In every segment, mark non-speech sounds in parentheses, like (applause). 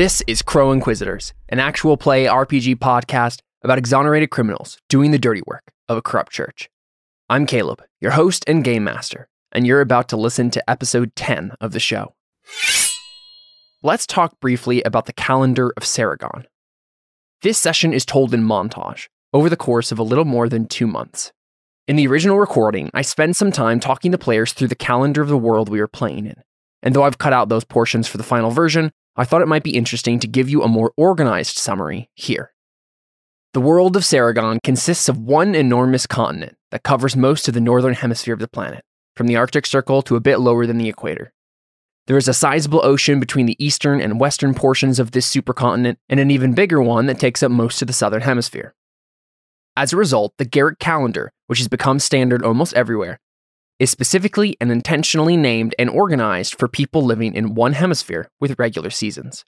This is Crow Inquisitors, an actual play RPG podcast about exonerated criminals doing the dirty work of a corrupt church. I'm Caleb, your host and game master, and you're about to listen to episode 10 of the show. Let's talk briefly about the calendar of Saragon. This session is told in montage over the course of a little more than two months. In the original recording, I spend some time talking to players through the calendar of the world we are playing in. And though I've cut out those portions for the final version, I thought it might be interesting to give you a more organized summary here. The world of Saragon consists of one enormous continent that covers most of the northern hemisphere of the planet, from the Arctic Circle to a bit lower than the equator. There is a sizable ocean between the eastern and western portions of this supercontinent, and an even bigger one that takes up most of the southern hemisphere. As a result, the Garrick calendar, which has become standard almost everywhere, is specifically and intentionally named and organized for people living in one hemisphere with regular seasons.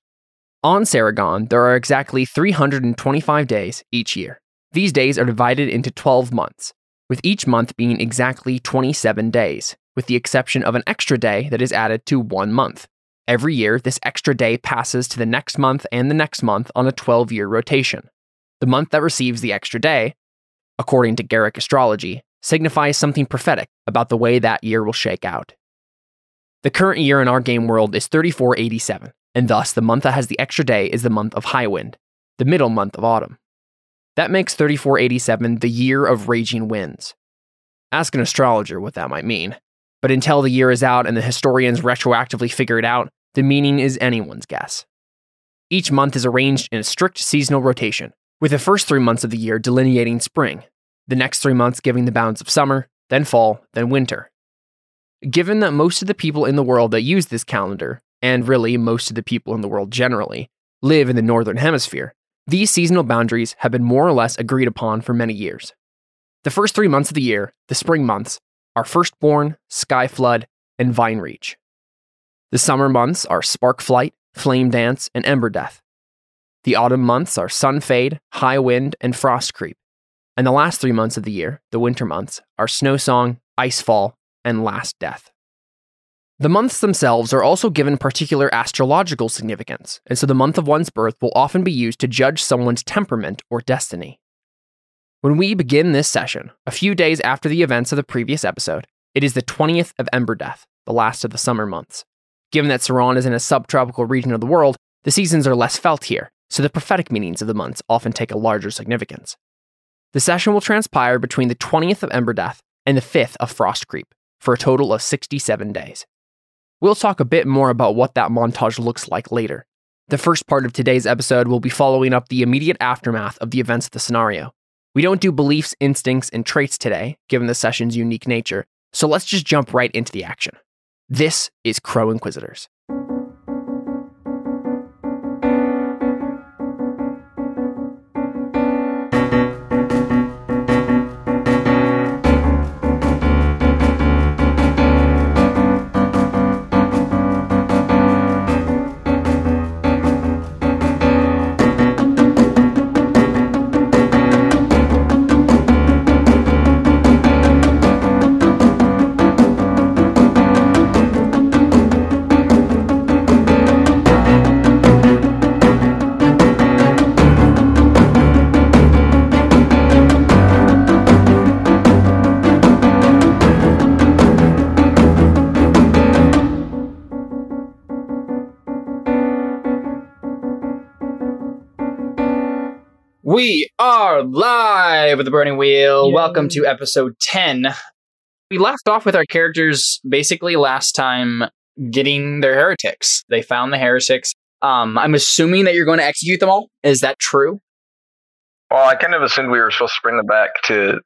On Saragon, there are exactly 325 days each year. These days are divided into 12 months, with each month being exactly 27 days, with the exception of an extra day that is added to one month. Every year, this extra day passes to the next month and the next month on a 12 year rotation. The month that receives the extra day, according to Garrick astrology, signifies something prophetic about the way that year will shake out. The current year in our game world is 3487, and thus the month that has the extra day is the month of Highwind, the middle month of autumn. That makes 3487 the year of raging winds. Ask an astrologer what that might mean, but until the year is out and the historians retroactively figure it out, the meaning is anyone's guess. Each month is arranged in a strict seasonal rotation, with the first three months of the year delineating spring, the next three months giving the bounds of summer, then fall, then winter. Given that most of the people in the world that use this calendar, and really most of the people in the world generally, live in the northern hemisphere, these seasonal boundaries have been more or less agreed upon for many years. The first three months of the year, the spring months, are Firstborn, sky flood, and Vine Reach. The summer months are Spark Flight, Flame Dance, and Ember Death. The autumn months are sun fade, High Wind, and Frost Creep. And the last three months of the year, the winter months, are Snow Song, Icefall, and Last Death. The months themselves are also given particular astrological significance, and so the month of one's birth will often be used to judge someone's temperament or destiny. When we begin this session, a few days after the events of the previous episode, it is the 20th of Ember Death, the last of the summer months. Given that Saran is in a subtropical region of the world, the seasons are less felt here, so the prophetic meanings of the months often take a larger significance. The session will transpire between the 20th of Emberdeath and the 5th of Frost Creep, for a total of 67 days. We'll talk a bit more about what that montage looks like later. The first part of today's episode will be following up the immediate aftermath of the events of the scenario. We don't do beliefs, instincts, and traits today, given the session's unique nature, so let's just jump right into the action. This is Crow Inquisitors. We are live with the Burning Wheel. Yay. Welcome to episode 10. We left off with our characters basically last time getting their heretics. They found the heretics. Um, I'm assuming that you're going to execute them all. Is that true? Well, I kind of assumed we were supposed to bring them back to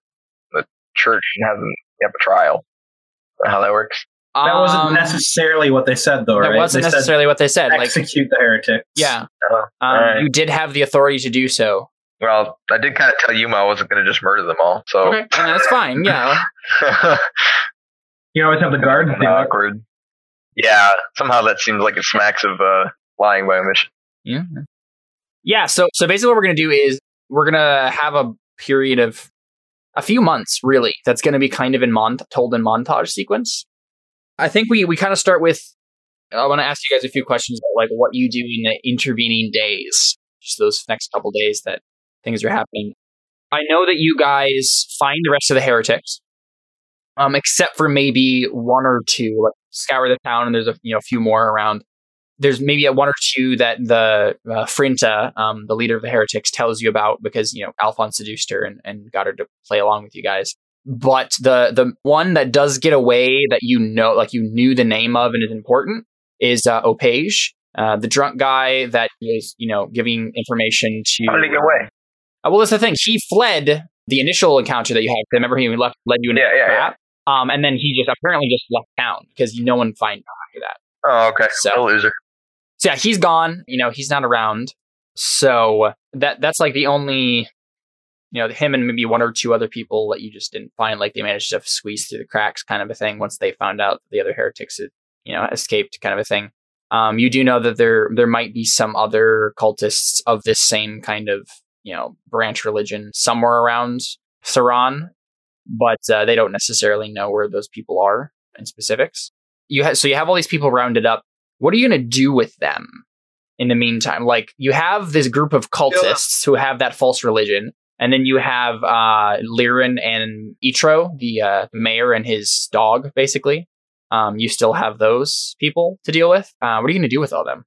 the church and have them have a trial. How that works. That wasn't um, necessarily what they said, though, right? That wasn't they necessarily what they said. Execute like, the heretics. Yeah. Uh, um, right. You did have the authority to do so. Well, I did kind of tell Yuma I wasn't going to just murder them all. So okay, and that's fine. Yeah. (laughs) you always have the guards do awkward. Yeah, somehow that seems like it smacks of uh, lying by omission. Yeah. Yeah. So so basically, what we're going to do is we're going to have a period of a few months, really. That's going to be kind of in mont- told in montage sequence. I think we we kind of start with I want to ask you guys a few questions about like what you do in the intervening days, just those next couple days that things are happening. I know that you guys find the rest of the heretics, um, except for maybe one or two. Like scour the town, and there's a you know a few more around. There's maybe a one or two that the uh, Frinta, um, the leader of the heretics, tells you about because you know Alphonse seduced her and, and got her to play along with you guys. But the the one that does get away that you know, like you knew the name of and is important, is uh, Opage, uh, the drunk guy that is you know giving information to. How did he get away? Uh, well, that's the thing. He fled the initial encounter that you had. Remember, he left, led you into Yeah, the yeah, trap. Um, and then he just apparently just left town because no one find him after that. Oh, okay. So- a loser. So yeah, he's gone. You know, he's not around. So that that's like the only, you know, him and maybe one or two other people that you just didn't find. Like they managed to squeeze through the cracks, kind of a thing. Once they found out the other heretics had, you know, escaped, kind of a thing. Um, you do know that there there might be some other cultists of this same kind of you know branch religion somewhere around Saran, but uh, they don't necessarily know where those people are in specifics. You ha- so you have all these people rounded up. What are you going to do with them in the meantime? Like you have this group of cultists who have that false religion, and then you have uh, Liren and Itro, the uh, mayor and his dog, basically. Um, you still have those people to deal with. Uh, what are you going to do with all them?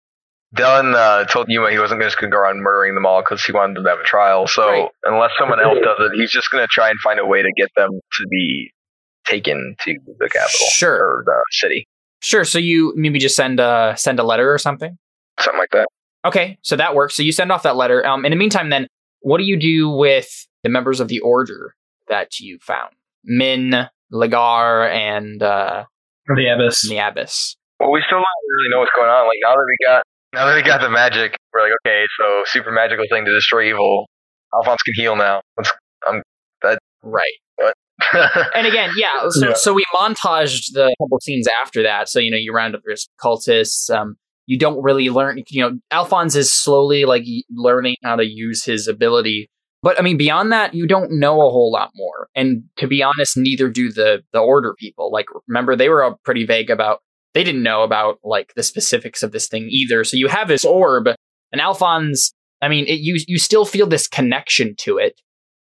Dylan uh, told Yuma he wasn't just going to go around murdering them all because he wanted them to have a trial. So Right. unless someone else does it, he's just going to try and find a way to get them to be taken to the capital Sure. or the city, Sure. So you maybe just send a send a letter or something. something like that. Okay, so that works. So you send off that letter. Um, in the meantime, then, what do you do with the members of the order that you found? Min, Lagar, and uh, the abbess. the Abbess. Well, we still don't really know what's going on. Like now that we got now that we got the magic, we're like, okay, so super magical thing to destroy evil. Alphonse can heal now. Let's. Right. (laughs) And again, yeah. So, Yeah. so we montaged the couple scenes after that. So you know, you round up your cultists. Um, you don't really learn. You know, Alphonse is slowly like learning how to use his ability. But I mean, beyond that, you don't know a whole lot more. And to be honest, neither do the the order people. Like, remember, they were uh, pretty vague about. They didn't know about like the specifics of this thing either. So you have this orb, and Alphonse. I mean, it, you you still feel this connection to it,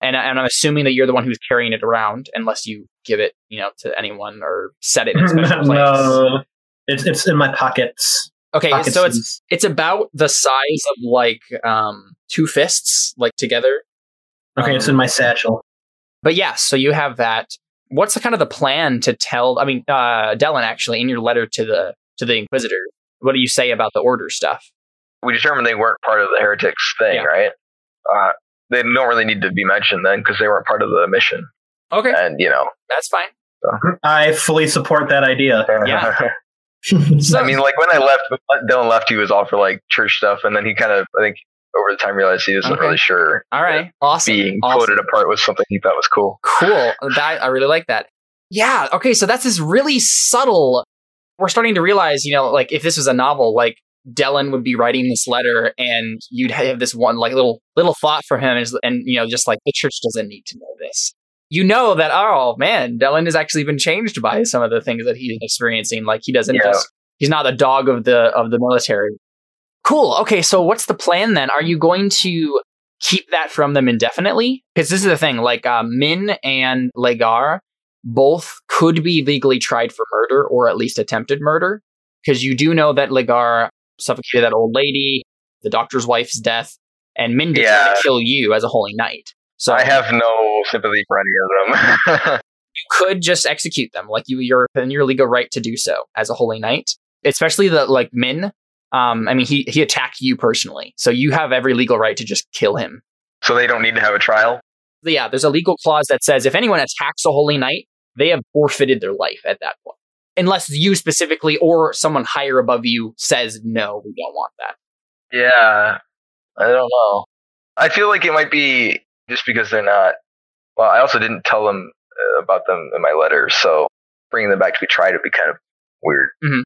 and, and I'm assuming that you're the one who's carrying it around, unless you give it, you know, to anyone or set it in a special (laughs) place. no, it's it's in my pockets. Okay, Pockets so it's is- it's about the size of like um two fists, like together. okay. It's in my satchel. But yeah, so you have that. What's the kind of the plan to tell? I mean, uh, Dylan, actually, in your letter to the to the Inquisitor, what do you say about the order stuff? we determined they weren't part of the heretics thing, Yeah. right? Uh, they don't really need to be mentioned then because they weren't part of the mission, Okay, and you know. that's fine. I fully support that idea. (laughs) Yeah. So, (laughs) I mean, like when I left, when Dylan left, he was all for like church stuff, and then he kind of, I think, over the time realized he wasn't Okay. really sure all right, awesome. being awesome. quoted apart was something he thought was cool. Cool. That I really like that. Yeah. Okay. So that's this really subtle. We're starting to realize, you know, like if this was a novel, like Dylan would be writing this letter, and you'd have this one like little little thought for him, is, and you know, just like the church doesn't need to know this. You know that oh man, Dylan has actually been changed by some of the things that he's experiencing. Like he doesn't Yeah. just he's not a dog of the of the military. Cool. Okay. So what's the plan then? Are you going to keep that from them indefinitely? Because this is the thing, like uh, Min and Legar both could be legally tried for murder or at least attempted murder. Because you do know that Legar suffocated that old lady, the doctor's wife's death, and Min did Yeah. to kill you as a holy knight. So I have no sympathy for any of them. (laughs) you could just execute them, like you, you're in your legal right to do so as a holy knight. Especially the like Min. Um, I mean, he he attacked you personally, so you have every legal right to just kill him. so they don't need to have a trial. yeah, there's a legal clause that says if anyone attacks a holy knight, they have forfeited their life at that point. Unless you specifically or someone higher above you says, no, we don't want that. Yeah, I don't know. I feel like it might be just because they're not. Well, I also didn't tell them uh, about them in my letter, so bringing them back to be tried would be kind of weird. Mhm.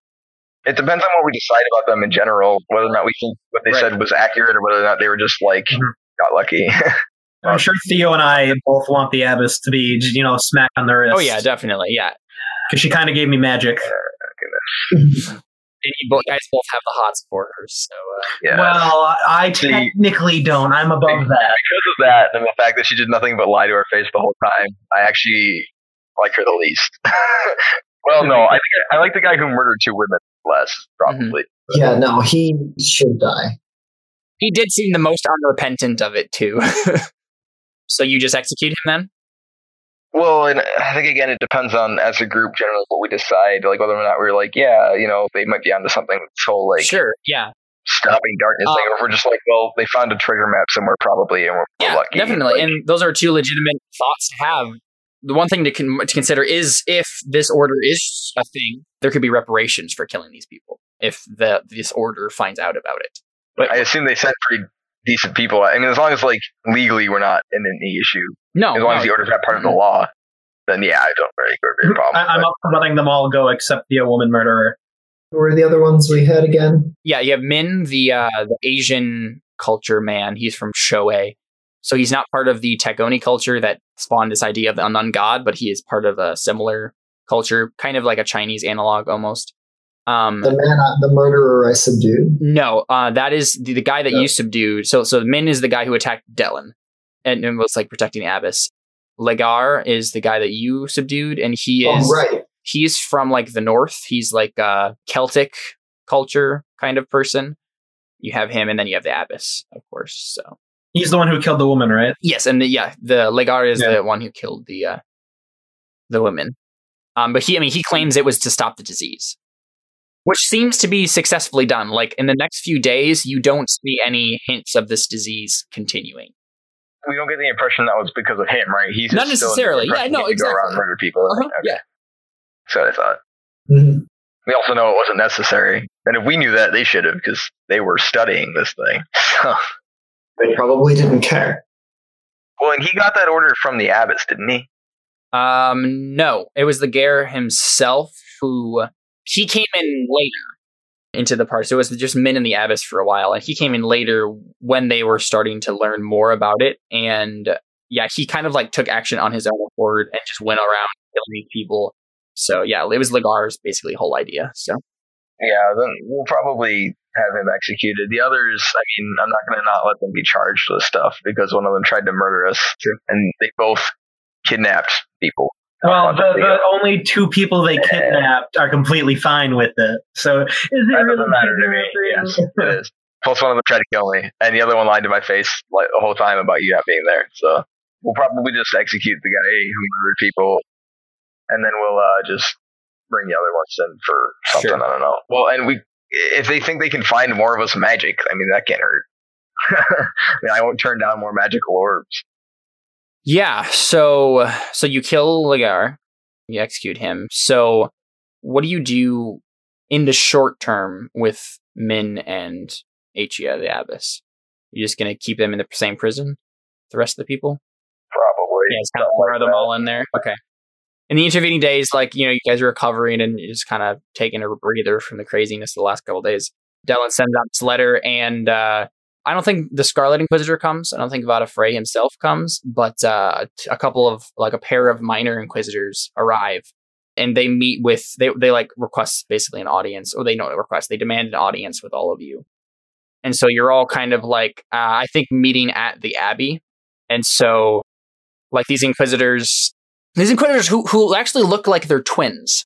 It depends on what we decide about them in general, whether or not we think what they Right. said was accurate, or whether or not they were just like Mhm. got lucky. (laughs) I'm sure Theo and I both want the abbess to be, you know, smacked on the wrist. Oh, yeah, definitely. Yeah. because she kind of gave me magic. And (laughs) you both, guys both have the hots for her, so uh, Yeah. Well, I See- technically don't. I'm above that. because of that and the fact that she did nothing but lie to her face the whole time, I actually like her the least. (laughs) well, no, I think I, I like the guy who murdered two women less, mm-hmm. probably. Yeah, no, he should die. he did seem the most unrepentant of it too. (laughs) so you just execute him then? Well, and I think again, it depends on as a group generally what we decide, like whether or not we're like, yeah, you know, they might be onto something. with This whole like sure, yeah, stopping darkness thing, or if um, we're just like, well, they found a trigger map somewhere probably, and we're, we're yeah, lucky. definitely. Like, and those are two legitimate thoughts to have. The one thing to, con- to consider is if this order is a thing, there could be reparations for killing these people if the this order finds out about it. But I assume they sent pretty decent people. I mean, as long as like legally we're not in any issue, no, as long no. as the order's not part of the law, then yeah, I don't really think there'd a problem. I, I'm up for letting them all go except the woman murderer. Who were the other ones we had again? yeah, you have Min, the uh, the Asian culture man. He's from Shoei, so he's not part of the Tagoni culture that spawned this idea of the unknown god, but he is part of a similar culture, kind of like a Chinese analog almost. Um, The man, I, the murderer I subdued. no, uh, that is the, the guy that No. you subdued. So, so Min is the guy who attacked Dellen and, and was like protecting the abbess. Legar is the guy that you subdued, and he is Oh, right. he's from like the north. He's like a Celtic culture kind of person. You have him, and then you have the abbess, of course. So He's the one who killed the woman, right? yes, and the, yeah, the Legar is Yeah. the one who killed the uh, the woman. Um, but he, I mean, he claims it was to stop the disease, which seems to be successfully done. Like in the next few days, you don't see any hints of this disease continuing. we don't get the impression that was because of him, right? He's Not just still under the necessarily. Yeah, no, he could go around and murder people. Uh-huh, Okay. Yeah, So I thought. Mhm. We also know it wasn't necessary, and if we knew that, they should have because they were studying this thing. (laughs) So, They probably didn't care. well, and he got that order from the abbots, didn't he? Um, no, it was the Gare himself who he came in later into the party. So it was just Min and the Abbess for a while, and he came in later when they were starting to learn more about it. And yeah, he kind of like took action on his own accord and just went around killing people. So yeah, it was Lagar's basically whole idea. So Yeah, then we'll probably have him executed. The others, I mean, I'm not going to not let them be charged with stuff because one of them tried to murder us, Sure. and they both kidnapped people. Well, the, the only two people they kidnapped are completely fine with it. So is it That really doesn't matter to me. Yes, it is. Plus, one of them tried to kill me, and the other one lied to my face like the whole time about you not being there. So we'll probably just execute the guy who murdered people, and then we'll uh, just bring the other ones in for something. Sure. I don't know. Well, and we, if they think they can find more of us magic, I mean that can't hurt. (laughs) I mean, I won't turn down more magical orbs. yeah, so so you kill Lagar, you execute him. So what do you do in the short term with Min and Achia the Abbess? You just gonna keep them in the same prison? The rest of the people? Probably. Yeah, kind of Something throw like them all in there. Okay. In the intervening days, like you know, you guys are recovering and just kind of taking a breather from the craziness of the last couple days. Dellen sends out this letter, and uh, I don't think the Scarlet Inquisitor comes. I don't think Vada Frey himself comes, but uh, a couple of like a pair of minor Inquisitors arrive, and they meet with they they like request basically an audience, or they don't request they demand an audience with all of you, and so you're all kind of like uh, I think meeting at the Abbey, and so like these Inquisitors these inquisitors who who actually look like they're twins.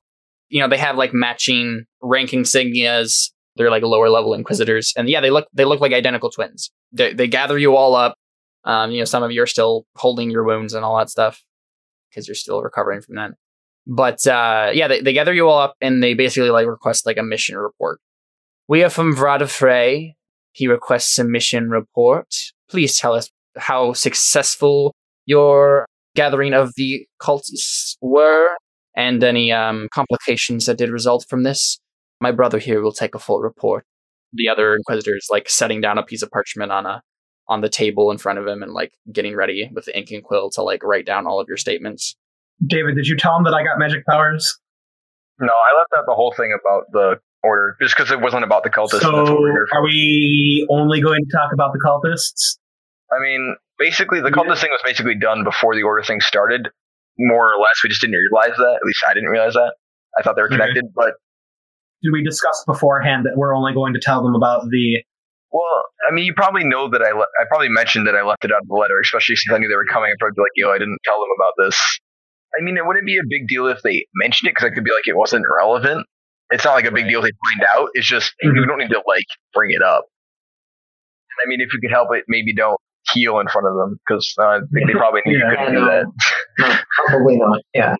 You know, they have like matching rank insignias. They're like lower level inquisitors, and yeah, they look they look like identical twins. They they gather you all up. Um, you know, some of you are still holding your wounds and all that stuff because you're still recovering from that. But uh, yeah, they, they gather you all up and they basically like request like a mission report. We are from Vrada Frey. He requests a mission report. Please tell us how successful your gathering of the cultists were and any um, complications that did result from this. My brother here will take a full report. The other inquisitors like setting down a piece of parchment on a on the table in front of him and like getting ready with the ink and quill to like write down all of your statements. David, did you tell him that I got magic powers? No, I left out the whole thing about the order just because it wasn't about the cultists. so we're here for. are we only going to talk about the cultists? I mean, basically, the cultist thing was basically done before the order thing started, more or less. We just didn't realize that. At least I didn't realize that. I thought they were Okay. connected, but did we discuss beforehand that we're only going to tell them about the? Well, I mean, you probably know that I le- I probably mentioned that I left it out of the letter, especially since I knew they were coming. I'd probably be like, yo, I didn't tell them about this. I mean, it wouldn't be a big deal if they mentioned it because I could be like, it wasn't relevant. It's not like a big deal if they find out. It's just Mhm. you don't need to like bring it up. I mean, if you could help it, maybe don't heal in front of them because uh, I think they probably knew Yeah. you couldn't do that. (laughs) No, probably not. Yeah.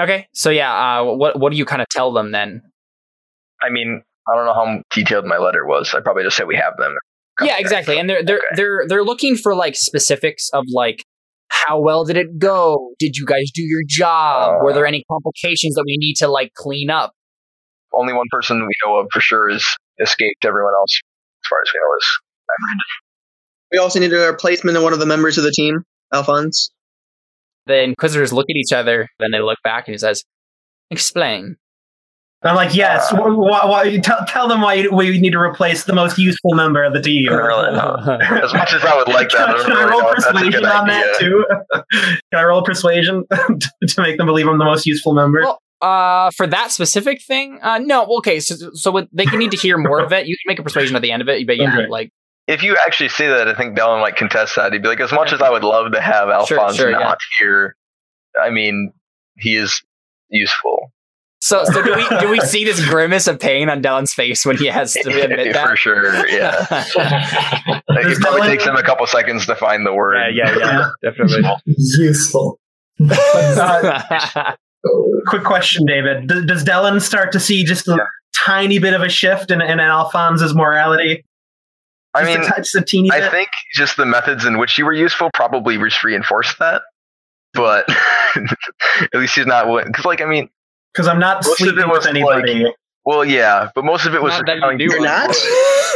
Okay, so yeah, uh, what what do you kind of tell them then? I mean, I don't know how detailed my letter was. I probably just said we have them. Yeah, exactly. And they're they're Okay. they're they're looking for like specifics of like how well did it go? Did you guys do your job? Were Uh. there any complications that we need to like clean up? Only one person we know of for sure is escaped. Everyone else, as far as we know, is We also need a replacement of one of the members of the team, Alphonse. The Inquisitors look at each other, then they look back and he says, "Explain." I'm like, yes. Uh, wh- why, why, tell, tell them why we need to replace the most useful member of the team. I really know. (laughs) As much as I would like that, I Can, can I roll know if that's a persuasion on idea. that too? (laughs) can I roll persuasion (laughs) to make them believe I'm the most useful member? Well, uh, for that specific thing, uh, no. well, Okay, so so what, they can need to hear more of it. You can make a persuasion at the end of it, but yeah, Okay. like If you actually say that, I think Dylan might contest that. He'd be like, as much as I would love to have Alphonse sure, not yeah. here, I mean, he is useful. so. So do we (laughs) do we see this grimace of pain on Dylan's face when he has to (laughs) admit that? For sure, yeah. (laughs) Like, it probably Dylan- takes him a couple seconds to find the word. yeah, yeah, yeah, definitely. Useful. Uh, quick question, David. Does, does Dylan start to see just a Yeah. tiny bit of a shift in, in Alphonse's morality? I mean, a, just a teeny I bit? think just the methods in which you were useful probably just reinforced that. But (laughs) at least he's not because, like, I mean, Because I'm not Most of it sleeping was with anybody. well, yeah, but most of it was Not that you telling do You're not?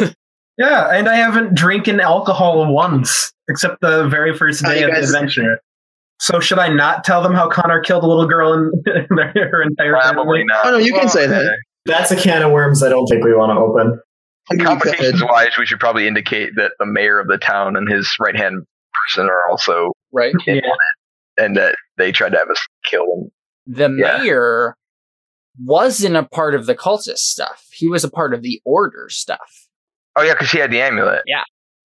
(laughs) yeah, and I haven't drinking alcohol once, except the very first day of the adventure. So should I not tell them how Connor killed a little girl and (laughs) her entire Probably family? not. Oh, no, you can say that. That's a can of worms I don't think we want to open. Hmm. You Competitions could. wise, we should probably indicate that the mayor of the town and his right hand person are also right. in Yeah. on it, and that they tried to have us kill him. The Yeah. mayor wasn't a part of the cultist stuff. He was a part of the order stuff. Oh yeah, because he had the amulet. Yeah,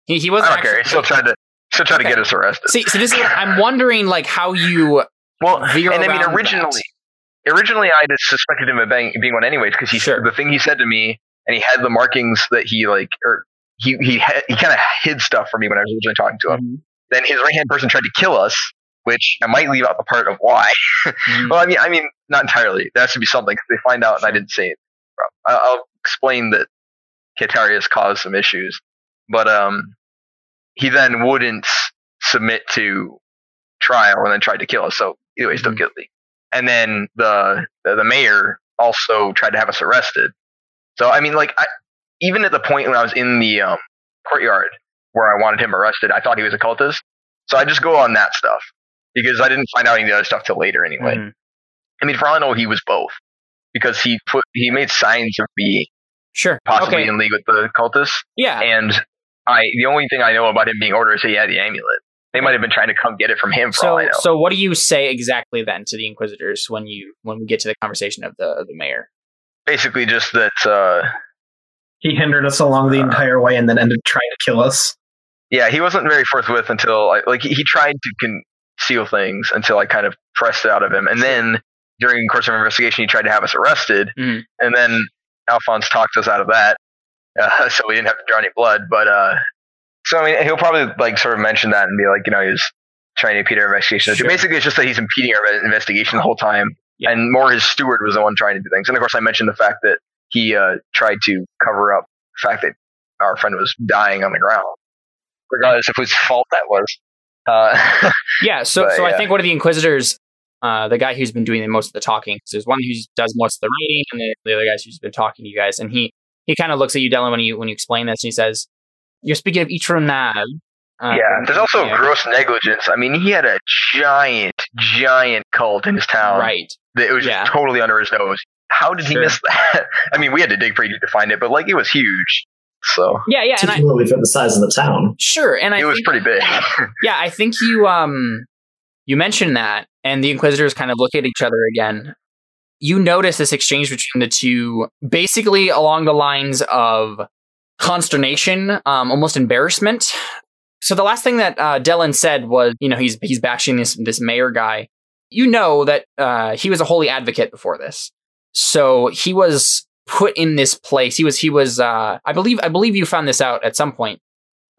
he, he wasn't. don't care. He actually- still tried to still tried Okay. to get us arrested. See, so this is. I'm wondering, like, how you. well, veer and I mean, around originally, originally I just suspected him of being, being one anyways because he Sure. the thing he said to me, and he had the markings that he like or. He he had, he kind of hid stuff from me when I was originally talking to him. Mhm. Then his right hand person tried to kill us, which I might leave out the part of why. Mhm. (laughs) Well, I mean, I mean, not entirely. There has to be something. 'cause they find out, and I didn't say it. I'll explain that Cantarius caused some issues, but um, he then wouldn't submit to trial and then tried to kill us. So either way, still Mhm. guilty. And then the, the the mayor also tried to have us arrested. So I mean, like, I, even at the point when I was in the um, courtyard where I wanted him arrested, I thought he was a cultist. So I just go on that stuff because I didn't find out any of the other stuff till later anyway. Mhm. I mean, for all I know, he was both because he put he made signs of being Sure. possibly okay. in league with the cultists, Yeah. and I the only thing I know about him being ordered is he had the amulet. They might have been trying to come get it from him for all So, I know. so what do you say exactly then to the Inquisitors when you when we get to the conversation of the of the mayor? Basically, just that. Uh, He hindered us along the entire way and then ended up trying to kill us. yeah, he wasn't very forthwith until I, like he, he tried to conceal things until I kind of pressed it out of him, and then during the course of investigation, he tried to have us arrested, Mhm. and then Alphonse talked us out of that, uh, (laughs) so we didn't have to draw any blood. But uh, so I mean, he'll probably like sort of mention that and be like, you know, he was trying to impede our investigation. Sure. Basically, it's just that he's impeding our investigation the whole time, Yeah. and more his steward was the one trying to do things. And of course, I mentioned the fact that he uh, tried to cover up the fact that our friend was dying on the ground, regardless of whose fault that was. Uh, (laughs) Yeah. So But, so I think one of the Inquisitors, uh, the guy who's been doing the most of the talking, so there's one who does most of the reading, and the, the other guy's who's been talking to you guys, and he he kind of looks at you, Dylan, when you when you explain this, and he says, "You're speaking of Itronad." Uh, yeah, there's also yeah. gross negligence. I mean, he had a giant, giant cult in his town. right. That it was Yeah. just totally under his nose. How did he miss that? (laughs) I mean, we had to dig pretty deep to find it, but like it was huge. So Yeah, yeah, and I Particularly for the size of the town. sure, and I it was think- pretty big. (laughs) Yeah, I think you um you mentioned that, and the Inquisitors kind of look at each other again. you notice this exchange between the two, basically along the lines of consternation, um, almost embarrassment. So the last thing that uh, Dylan said was, you know, he's he's bashing this this mayor guy. You know that uh, he was a holy advocate before this, so he was put in this place. He was he was uh, I believe I believe you found this out at some point.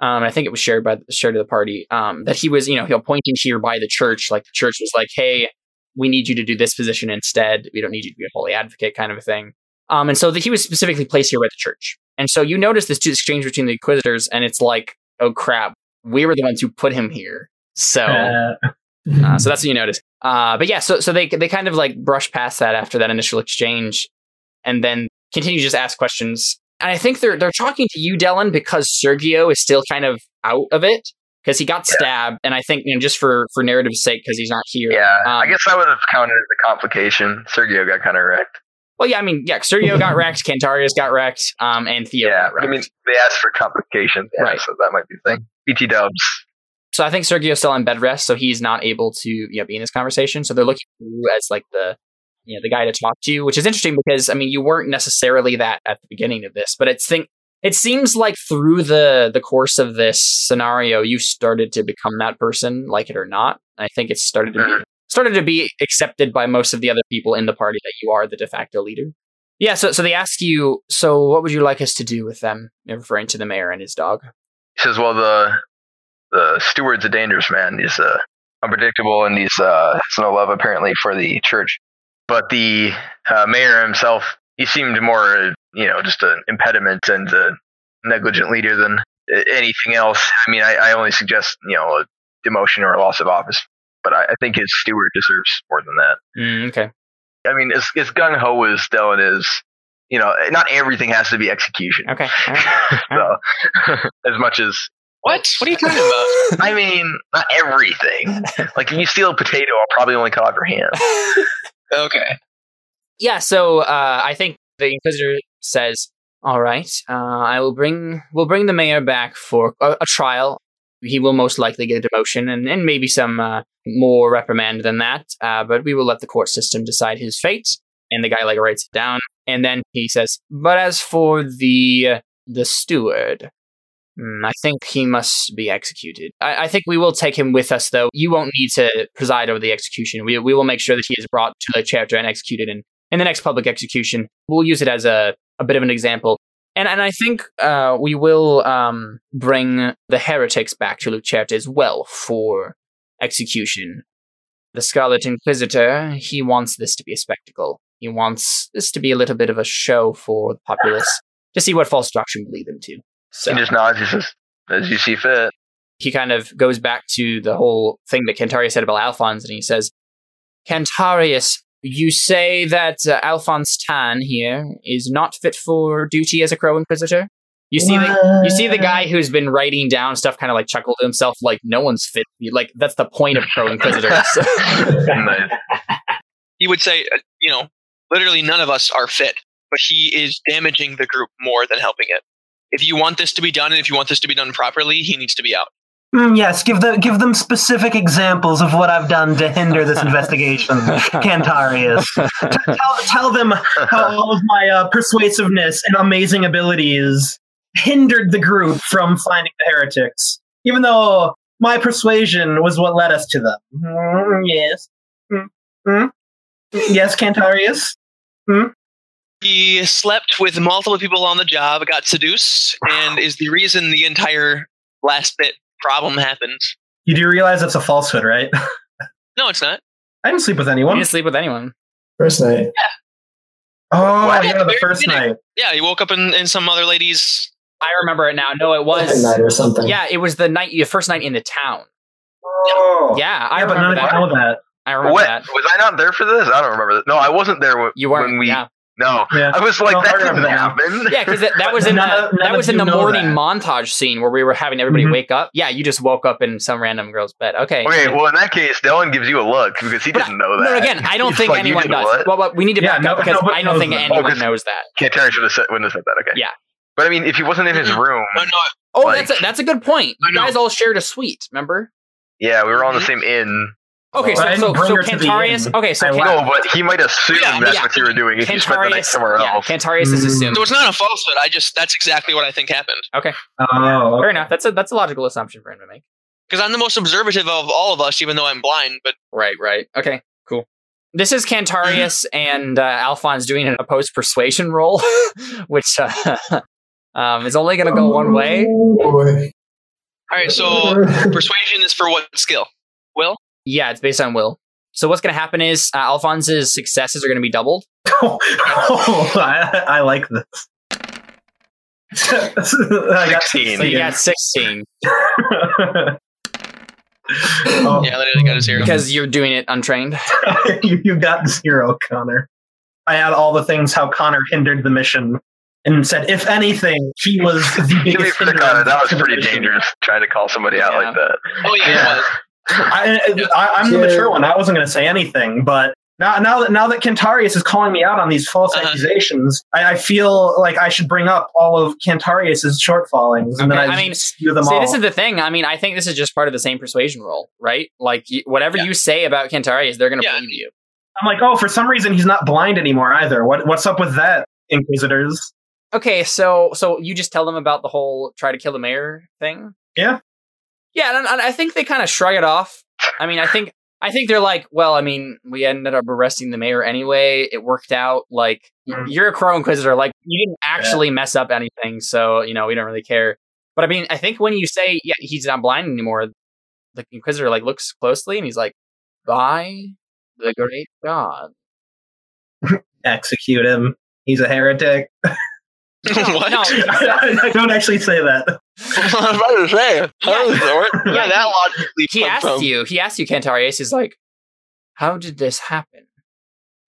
Um, I think it was shared by shared to the party um, that he was you know he appointed here by the church. Like the church was like, hey, we need you to do this position instead. We don't need you to be a holy advocate, kind of a thing. Um, and so the, he was specifically placed here by the church. And so you notice this exchange between the inquisitors, and it's like, oh crap, we were the ones who put him here. So, Uh, uh, so that's what you notice. Uh, but yeah, so so they they kind of like brush past that after that initial exchange, and then continue to just ask questions. And I think they're they're talking to you, Dylan, because Sergio is still kind of out of it because he got Yeah. stabbed, and I think you know just for for narrative's sake, because he's not here. Yeah, I um, guess that would have counted as a complication. Sergio got kind of wrecked. Well, yeah, I mean, yeah, Sergio got (laughs) wrecked, Cantarius got wrecked, um, and Theo. Yeah, I mean, they asked for complications, yeah, Right. so that might be the thing. BT dubs. So I think Sergio's still on bed rest, so he's not able to you know be in this conversation. So they're looking for you as like the you know the guy to talk to, which is interesting because I mean you weren't necessarily that at the beginning of this, but it's think it seems like through the the course of this scenario, you started to become that person, like it or not. I think it's started to be started to be accepted by most of the other people in the party that you are the de facto leader. Yeah, so so they ask you, so what would you like us to do with them? Referring to the mayor and his dog. He says, "Well, the the steward's a dangerous man. He's uh, unpredictable, and he's uh, has no love apparently for the church. But the uh, mayor himself, he seemed more, you know, just an impediment and a negligent leader than uh, anything else. I mean, I, I only suggest, you know, a demotion or a loss of office. But I, I think his steward deserves more than that. Mm, okay. I mean, as, as gung ho as Dylan is, you know, not everything has to be execution. Okay. (laughs) right. so, (laughs) as much as What? What are you talking about? (laughs) I mean, not everything. Like if you steal a potato, I'll probably only cut off your hand. Okay. yeah, so uh, I think the Inquisitor says, "All right, uh, I will bring we'll bring the mayor back for a, a trial. He will most likely get a demotion and, and maybe some uh, more reprimand than that. Uh, but we will let the court system decide his fate." And the guy like writes it down, and then he says, "But as for the the steward." Hmm, I think he must be executed. I, I think we will take him with us, though. You won't need to preside over the execution. We, we will make sure that he is brought to the chapter and executed in, in the next public execution. We'll use it as a, a bit of an example. And and I think uh, we will um, bring the heretics back to Luke as well for execution. The Scarlet Inquisitor, he wants this to be a spectacle. He wants this to be a little bit of a show for the populace to see what false doctrine we lead them to. So He just nods. He says, "As you see fit." he kind of goes back to the whole thing that Cantarius said about Alphonse, and he says, Cantarius, you say that uh, Alphonse Tan here is not fit for duty as a Crow Inquisitor? You see the you see the guy who's been writing down stuff, kind of like chuckled to himself, like no one's fit. Like that's the point of Crow Inquisitors. Nice. (laughs) He would say, uh, you know, literally none of us are fit, but he is damaging the group more than helping it. If you want this to be done and if you want this to be done properly, he needs to be out. Mm, yes, give the give them specific examples of what I've done to hinder this investigation, (laughs) Cantarius. tell, tell them how all of my uh, persuasiveness and amazing abilities hindered the group from finding the heretics, even though my persuasion was what led us to them. Mm, yes. Mm, mm. Yes, Cantarius. He slept with multiple people on the job, got seduced, and is the reason the entire last bit problem happened. You do realize that's a falsehood, right? (laughs) No, it's not. I didn't sleep with anyone. you didn't sleep with anyone. First night. Yeah. Oh, What? yeah, the Very first beginning. night. Yeah, you woke up in, in some other lady's. I remember it now. No, it Second was. night or something. Yeah, it was the night, your first night in the town. Oh. Yeah, I yeah, but remember none of that. you know that. I remember What that. was I not there for this? I don't remember. That. No, I wasn't there when, You weren't. when we. yeah, No, Yeah. I was like, No, that remember didn't that. happen. yeah, because that, that was in None the none that was in the morning that. montage scene where we were having everybody Mhm. wake up. Yeah, you just woke up in some random girl's bed. Okay. Okay, well, in that case, Dylan gives you a look because he But didn't know that. No, again, I don't He's think like, anyone does. what? Well, well, we need to Yeah, back no- up because I don't think that. anyone Oh, 'cause- knows that. Can't tell should have said, wouldn't have said that. Okay. Yeah. But I mean, if he wasn't in his room, Oh, no, Oh, Like- that's a, that's a good point. You guys all shared a suite. Remember? yeah, we were all on the Mhm. same inn. Okay, But so so, so her to the Cantarius. Okay, so I Can- no, but he might assume Yeah, that's yeah. what you were doing if you spent the night Cantarius. somewhere Yeah, else. Cantarius is Mm. assumed. So it's not a falsehood. I just that's exactly what I think happened. Okay. Oh, Fair enough. That's a that's a logical assumption for him to make. Because I'm the most observative of all of us, even though I'm blind. But Right, right. Okay, cool. This is Cantarius (laughs) and uh, Alphonse doing an opposed persuasion roll, (laughs) which uh, (laughs) um, is only going to go one way. Oh, boy. all right, so persuasion is for what skill? Will? Yeah, it's based on will. So what's going to happen is uh, Alphonse's successes are going to be doubled. (laughs) oh, I, I like this. (laughs) I got 16. So you got 16 (laughs) oh, Yeah, literally got a zero. because you're doing it untrained. you, you got zero, Connor. I had all the things how Connor hindered the mission and said, if anything, he was the To be biggest fair, Connor, that was pretty dangerous trying to call somebody out Yeah. like that. Oh yeah, Yeah. It was. I, I, I'm the mature one. I wasn't going to say anything, but now, now that now that Cantarius is calling me out on these false Uh-huh. accusations, I, I feel like I should bring up all of Cantarius's shortfallings, and then I, I mean, them See, all. this is the thing. I mean, I think this is just part of the same persuasion roll, right? Like, y- whatever Yeah. you say about Cantarius, they're going to Yeah. believe you. I'm like, oh, for some reason he's not blind anymore either. What what's up with that, Inquisitors? Okay, so so you just tell them about the whole try to kill the mayor thing. Yeah. Yeah, and, and I think they kind of shrug it off. I mean, I think I think they're like, well, I mean, we ended up arresting the mayor anyway. It worked out. Like, y- Mm. you're a crow inquisitor. Like, you didn't actually mess up anything, so you know we don't really care. But I mean, I think when you say, yeah, he's not blind anymore, the inquisitor like looks closely and he's like, by the great god. (laughs) Execute him. He's a heretic. (laughs) (laughs) what? no, I (laughs) don't actually say that. (laughs) I was about to say. How does that? Yeah, Yeah, that logically he asked from- you. He asked you, Cantarius. He's like, how did this happen?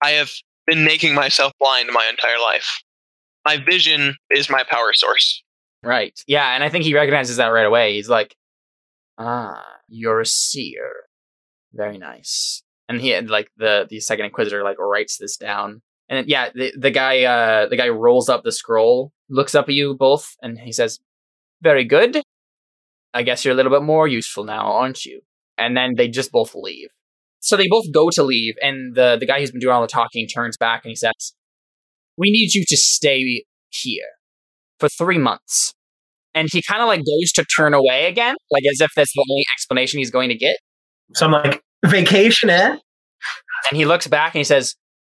I have been making myself blind my entire life. My vision is my power source. Right. Yeah, and I think he recognizes that right away. He's like, "Ah, you're a seer. Very nice." And he had like the the second inquisitor like writes this down. And yeah, the the guy uh the guy rolls up the scroll, looks up at you both, and he says, "Very good. I guess you're a little bit more useful now, aren't you?" And then they just both leave. So they both go to leave, and the the guy who's been doing all the talking turns back and he says, "We need you to stay here for three months." And he kind of like goes to turn away again, like as if that's the only explanation he's going to get. So I'm like, vacation, eh? And he looks back and he says,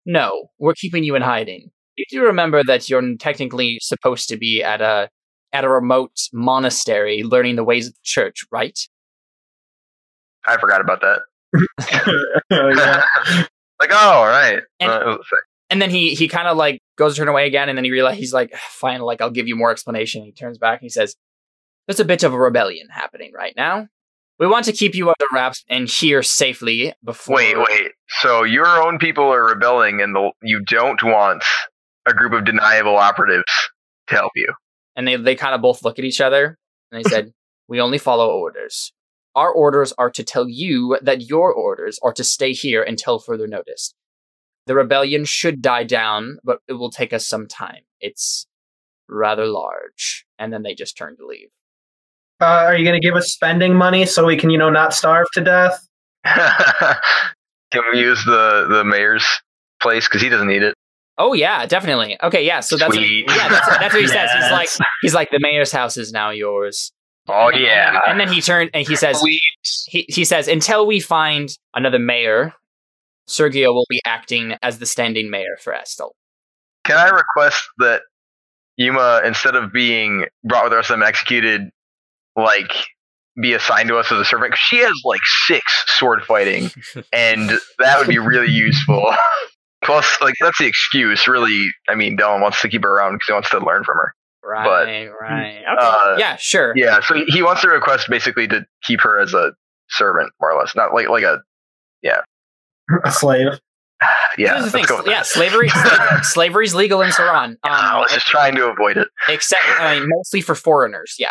"No, we're keeping you in hiding. Do you do remember that you're technically supposed to be at a at a remote monastery learning the ways of the church, right?" I forgot about that. (laughs) yeah. (laughs) like, oh, all right. And- Uh, it was a- And then he he kind of like goes to turn away again, and then he realizes he's like, "Fine, like I'll give you more explanation." He turns back and he says, "There's a bit of a rebellion happening right now. We want to keep you under wraps and here safely before." Wait, wait. So your own people are rebelling, and the, you don't want a group of deniable operatives to help you. And they, they kind of both look at each other and they said, (laughs) We only follow orders. Our orders are to tell you that your orders are to stay here until further notice. The rebellion should die down, but it will take us some time. It's rather large. And then they just turn to leave. Uh, are you going to give us spending money so we can, you know, not starve to death? (laughs) Can we use the the mayor's place because he doesn't need it? Oh yeah, definitely. Okay, yeah. So that's Sweet. yeah, that's, that's what he says. He's like he's like the mayor's house is now yours. Oh And then- yeah. And then he turned and he says We he, he says until we find another mayor, Sergio will be acting as the standing mayor for Estel. Can I request that Yuma, instead of being brought with us and executed, like be assigned to us as a servant. she has like six sword fighting, (laughs) and that would be really useful. (laughs) Plus, like that's the excuse. Really, I mean, Dylan wants to keep her around because he wants to learn from her. Right, right. Okay. uh, yeah, sure. Yeah, so he wants to request basically to keep her as a servant, more or less, not like like a yeah, A slave. (sighs) yeah. Let's thing. go with Yeah, that. slavery (laughs) sla- slavery's legal in Saran. I Um, was just trying to avoid it. except I mean, mostly for foreigners. Yeah,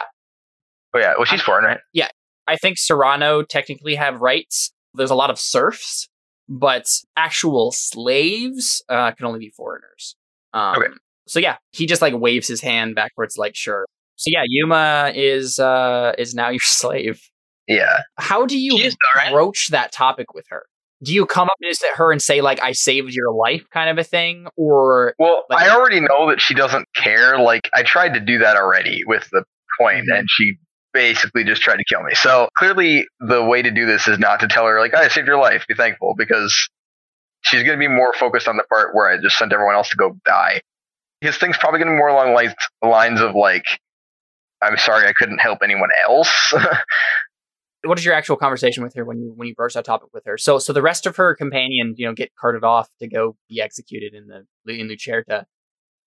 Oh yeah, well she's foreign, right? Yeah. I think Serrano technically have rights. There's a lot of serfs, but actual slaves uh, can only be foreigners. Um, Okay. So yeah, he just like waves his hand backwards, like sure. So yeah, Yuma is uh, is now (laughs) your slave. Yeah. How do you is right? broach that topic with her? Do you come up to her and say like I saved your life kind of a thing or Well, Like- I already know that she doesn't care. Like, I tried to do that already with the coin, Mhm. and she basically just tried to kill me. So clearly, the way to do this is not to tell her, like, I saved your life, be thankful, because she's going to be more focused on the part where I just sent everyone else to go die. His thing's probably going to be more along lines, lines of, like, I'm sorry I couldn't help anyone else. (laughs) what is your actual conversation with her when you when you broach that topic with her? So so the rest of her companions, you know, get carted off to go be executed in the in Lucerta.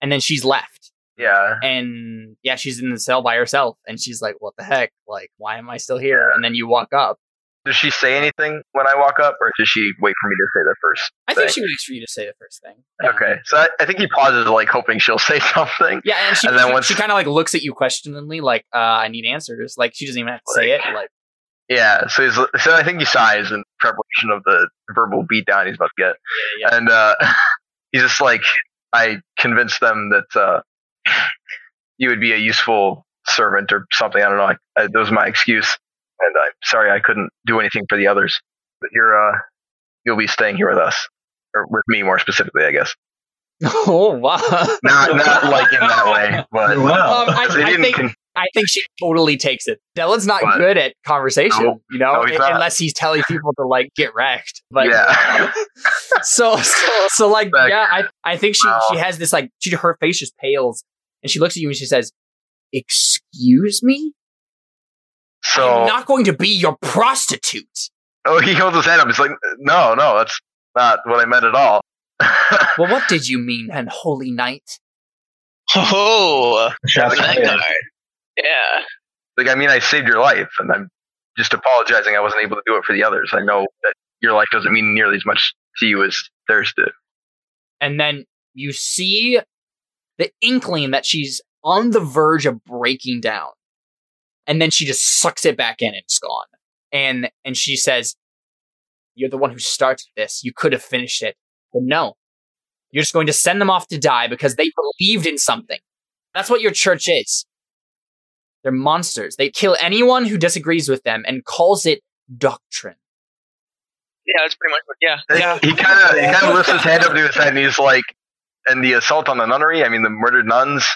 And then she's left. Yeah. And yeah, she's in the cell by herself and she's like, What the heck? Like, why am I still here? And then you walk up. Does she say anything when I walk up, or does she wait for me to say the first? I think Thing. she waits for you to say the first thing. Okay. So I, I think he pauses, like, hoping she'll (laughs) say something. Yeah, and she And then she, once- she kind of like looks at you questioningly, like, uh, I need answers. Like she doesn't even have to say it. Like- Like Yeah, so he's, so I think he sighs in preparation of the verbal beatdown he's about to get, yeah, and uh, (laughs) he's just like, I convinced them that uh, you would be a useful servant or something. I don't know. I, I, that was my excuse, and I'm sorry I couldn't do anything for the others. But you're uh, you'll be staying here with us, or with me more specifically, I guess. (laughs) oh wow. Not not like in that way, but Wow. Um, I, I think con- I think she totally takes it. Dylan's not But- good at conversation, No. you know, No, he's unless he's telling people to like get wrecked. But yeah, (laughs) so so so like Like, yeah, I I think she wow. she has this like she her face just pales and she looks at you and she says, "Excuse me, so I'm not going to be your prostitute." oh, he holds his hand up. He's like, no, no, that's not what I meant at all. (laughs) Well, what did you mean, unholy knight? Oh, Shots that guy. Yeah. Like, I mean, I saved your life, and I'm just apologizing I wasn't able to do it for the others. I know that your life doesn't mean nearly as much to you as theirs did. and then you see the inkling that she's on the verge of breaking down. And then she just sucks it back in and it's gone. And and she says you're the one who started this. You could have finished it. But no. You're just going to send them off to die because they believed in something. That's what your church is. They're monsters. They kill anyone who disagrees with them and calls it doctrine. Yeah, that's pretty much what. Yeah. Yeah. He kind of he kind of lifts his hand up to his head, and he's like, "And the assault on the nunnery. I mean, the murdered nuns.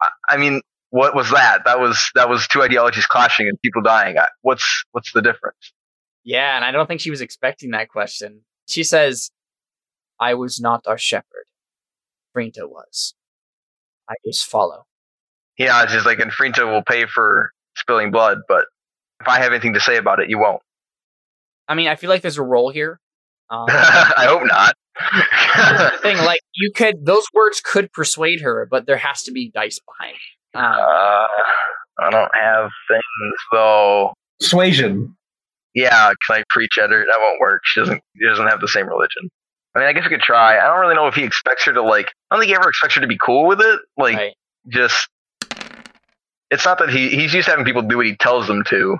I, I mean, what was that? That was that was two ideologies clashing and people dying. What's what's the difference? Yeah, and I don't think she was expecting that question. She says, I was not our shepherd. Frinta was. I just follow. Yeah, it's just like, and Frinta will pay for spilling blood, but if I have anything to say about it, you won't. I mean, I feel like there's a roll here. Um, (laughs) I hope not. the thing, (laughs) like, you could, those words could persuade her, but there has to be dice behind it. Um, Uh, I don't have things though. Persuasion. Yeah, can I preach at her? That won't work. She doesn't. She doesn't have the same religion. I mean, I guess we could try. I don't really know if he expects her to like. I don't think he ever expects her to be cool with it. Like, Right. just. It's not that he he's used to having people do what he tells them to,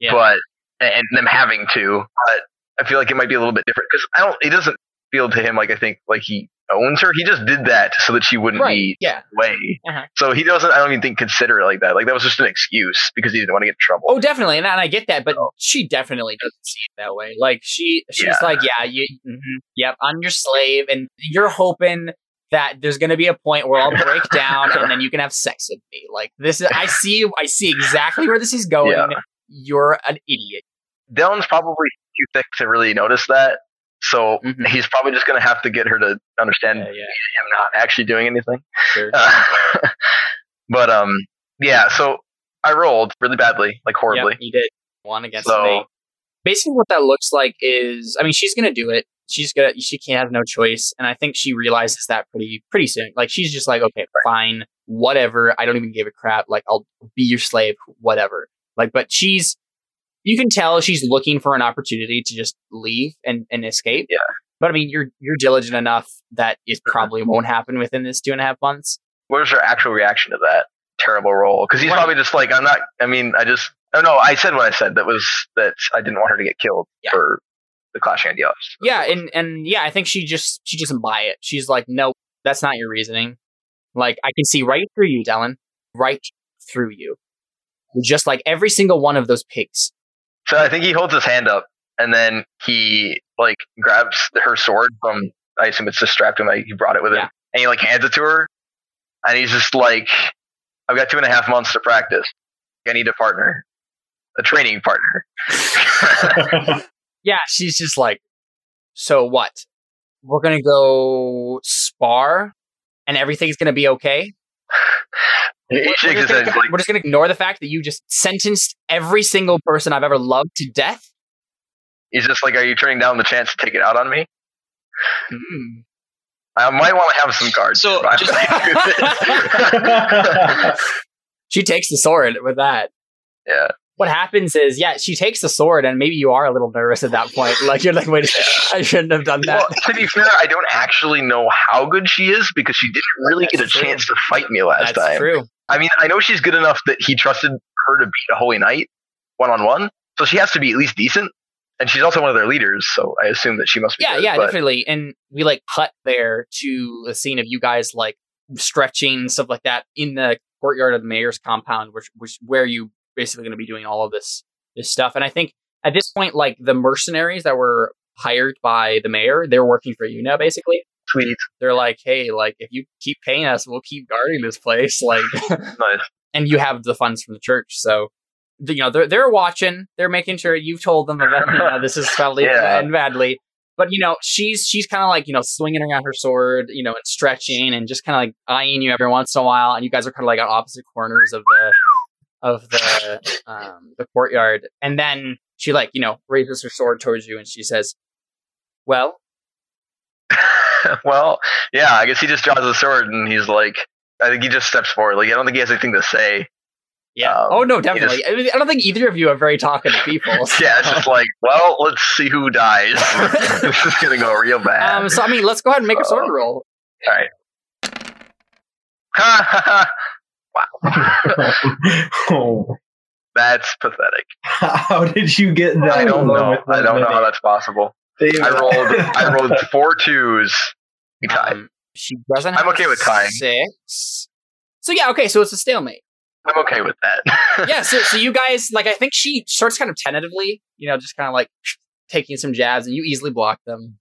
Yeah. but and them having to. But I feel like it might be a little bit different because I don't. It doesn't feel to him like I think like he owns her. He just did that so that she wouldn't right. be Yeah. away. Uh-huh. So he doesn't. I don't even think consider it like that. Like that was just an excuse because he didn't want to get in trouble. Oh, definitely, and, and I get that, but she definitely doesn't see it that way. Like she, she's Yeah. like, yeah, you, mhm, yep, I'm your slave, and you're hoping that there's going to be a point where I'll break (laughs) down, and then you can have sex with me. Like this is, I see, I see exactly where this is going. Yeah. You're an idiot. Dylan's probably too thick to really notice that. So Mhm. he's probably just going to have to get her to understand Yeah, yeah, him not actually doing anything. sure. Uh, (laughs) but um, yeah. So I rolled really badly, like horribly. Yep, you did one against So- me. Basically, what that looks like is, I mean, she's gonna do it. She's gonna, she can't have no choice, and I think she realizes that pretty, pretty soon. Like she's just like, okay, fine, whatever. I don't even give a crap. Like I'll be your slave, whatever. Like, but she's, you can tell she's looking for an opportunity to just leave and and escape. Yeah. But I mean, you're you're diligent enough that it uh-huh. probably won't happen within this two and a half months. What was her actual reaction to that terrible roll? Because he's Right. probably just like, I'm not. I mean, I just. Oh no, I said what I said. That was that I didn't want her to get killed Yeah. for the clashing ideologies. Yeah, and and yeah, I think she just she doesn't buy it. She's like, no, that's not your reasoning. Like I can see right through you, Dylan, right through you. Just like every single one of those pigs. So I think he holds his hand up, and then he like grabs her sword from. I assume it's just strapped to him. Like, he brought it with him, Yeah. and he like hands it to her, and he's just like, "I've got two and a half months to practice. I need a partner, a training partner." (laughs) Yeah, she's just like, so what? We're gonna go spar, and everything's gonna be okay. (laughs) he We're, we're just gonna, like, we're just gonna ignore the fact that you just sentenced every single person I've ever loved to death. he's just like, "Are you turning down the chance to take it out on me?" Mm. I might want to have some guards. So, (laughs) just- (laughs) (laughs) She takes the sword with that. yeah. What happens is, yeah, she takes the sword, and maybe you are a little nervous at that point. Like you're like, wait, I shouldn't have done that. Well, to be fair, I don't actually know how good she is because she didn't really get a true. chance to fight me last That's time. true. I mean, I know she's good enough that he trusted her to beat a Holy Knight one on one, so she has to be at least decent. And she's also one of their leaders, so I assume that she must be. Yeah, good, yeah, but- definitely. And we like cut there to a scene of you guys like stretching stuff like that in the courtyard of the mayor's compound, which which where you basically going to be doing all of this this stuff. And I think at this point, like the mercenaries that were hired by the mayor, they're working for you now. Basically, Sweet, they're like, hey, like if you keep paying us, we'll keep guarding this place. (laughs) Like, nice. and you have the funds from the church, so. You know they're they're watching. They're making sure you've told them that you know, this is (laughs) probably Yeah. end badly. But you know, she's she's kind of like you know swinging around her sword, you know, and stretching and just kind of like eyeing you every once in a while. And you guys are kind of like on opposite corners of the of the um, the courtyard. And then she like you know raises her sword towards you and she says, "Well, (laughs) well, yeah, I guess he just draws his sword and he's like, I think he just steps forward. Like, I don't think he has anything to say. yeah, Um, oh no, he definitely. I, mean, I don't think either of you are very talkative people. (laughs) Yeah, it's just like, well, let's see who dies. (laughs) this is gonna go real bad. um, so I mean, let's go ahead and make a sword roll. All right. ha ha! oh, That's pathetic. how did you get that? I don't know. I don't know how that's possible. They- I rolled. I (laughs) rolled four twos. We tied. Um, she doesn't. I'm okay with tying. Six. So yeah, okay. So it's a stalemate. I'm okay with that. (laughs) yeah. So so you guys like I think she starts kind of tentatively, you know, just kind of like taking some jabs, and you easily block them,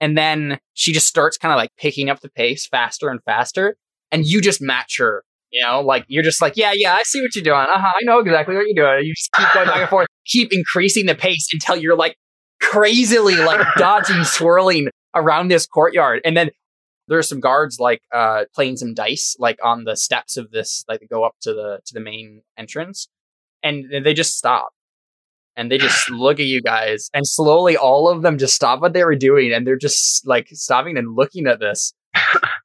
and then she just starts kind of like picking up the pace faster and faster, and you just match her. You know, like you're just like, yeah, yeah, I see what you're doing. Uh huh. I know exactly what you're doing. You just keep going back and forth, keep increasing the pace until you're like crazily like (laughs) dodging, swirling around this courtyard, and then there's some guards like uh playing some dice like on the steps of this like go up to the to the main entrance and they just stop. And they just (sighs) look at you guys and slowly all of them just stop what they were doing and they're just like stopping and looking at this. (laughs)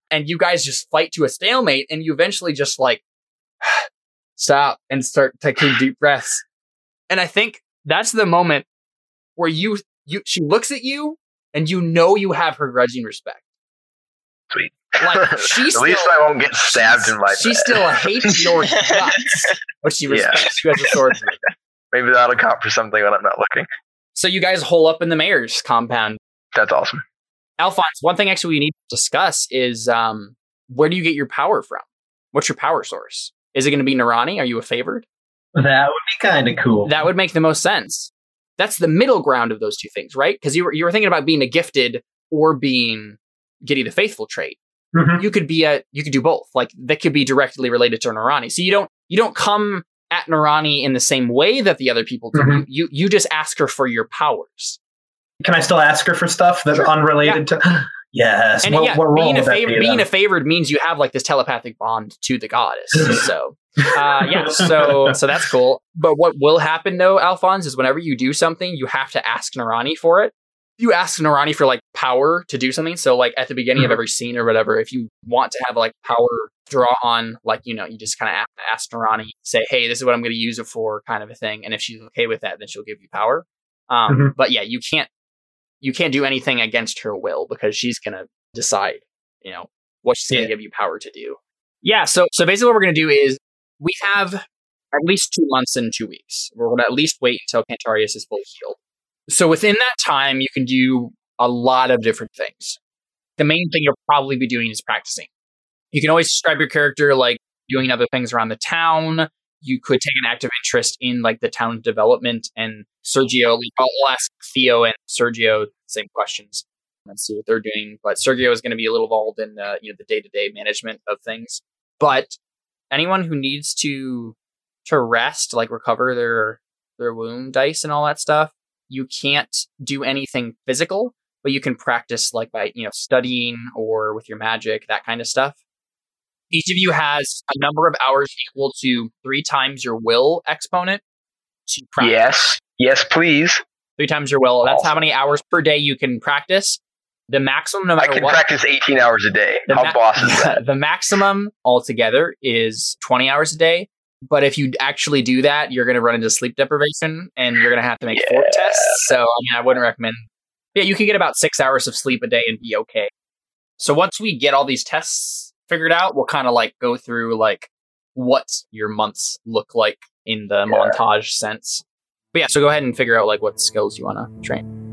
And you guys just fight to a stalemate and you eventually just like (sighs) stop and start taking deep breaths. And i think that's the moment where you you she looks at you and you know you have her grudging respect Sweet. like she (laughs) At still, least I won't get stabbed in my. she bed. still hates (laughs) your guts but she Yeah. respects you as a swordsman (laughs) Maybe that'll count for something when I'm not looking. So you guys hole up in the mayor's compound. That's awesome. Alphonse, one thing actually we need to discuss is um, where do you get your power from? What's your power source? Is it going to be Narani? Are you a favored? That would be kind of cool. That would make the most sense. That's the middle ground of those two things, right? Because you were you were thinking about being a gifted or being Giddy the Faithful trait. Mhm. You could be a you could do both. Like that could be directly related to Narani. So you don't you don't come at Narani in the same way that the other people do. Mhm. You you just ask her for your powers. Can I still ask her for stuff that's Sure. unrelated to? (gasps) Yes. And what, yeah, what being a favored, be being a favored means you have like this telepathic bond to the goddess. (sighs) so, uh, yeah, so so that's cool. But what will happen though, Alphonse, is whenever you do something, you have to ask Narani for it. You ask Narani for like power to do something. So, like at the beginning of Mhm. every scene or whatever, if you want to have like power draw on, like you know, you just kind of have to ask Narani, say, "Hey, this is what I'm going to use it for," kind of a thing. And if she's okay with that, then she'll give you power. Um, Mhm. But yeah, you can't you can't do anything against her will because she's going to decide, you know, what she's going to give you power to do. Yeah. So, so basically, what we're going to do is we have at least two months and two weeks. We're going to at least wait until Cantarius is fully healed. So within that time, you can do a lot of different things. The main thing you'll probably be doing is practicing. You can always describe your character like doing other things around the town. you could take an active interest in like the town development and Sergio. I'll I'll ask Theo and Sergio the same questions and see what they're doing. But Sergio is going to be a little involved in you know the day to day management of things. But anyone who needs to to rest, like recover their their wound dice and all that stuff, you can't do anything physical, but you can practice like by you know studying or with your magic that kind of stuff. Each of you has a number of hours equal to three times your will exponent to practice. Yes. Yes, please. Three times your will. That's how many hours per day you can practice. The maximum, no I can what, practice 18 hours a day. How ma- boss is (laughs) that? the maximum altogether is 20 hours a day. But if you actually do that, you're going to run into sleep deprivation and you're going to have to make Forte Yeah. tests. So, I mean, I wouldn't recommend. Yeah, you can get about six hours of sleep a day and be okay. So, once we get all these tests figured out, we'll kind of like go through like what your months look like in the Yeah. montage sense. But yeah, so go ahead and figure out like what skills you want to train.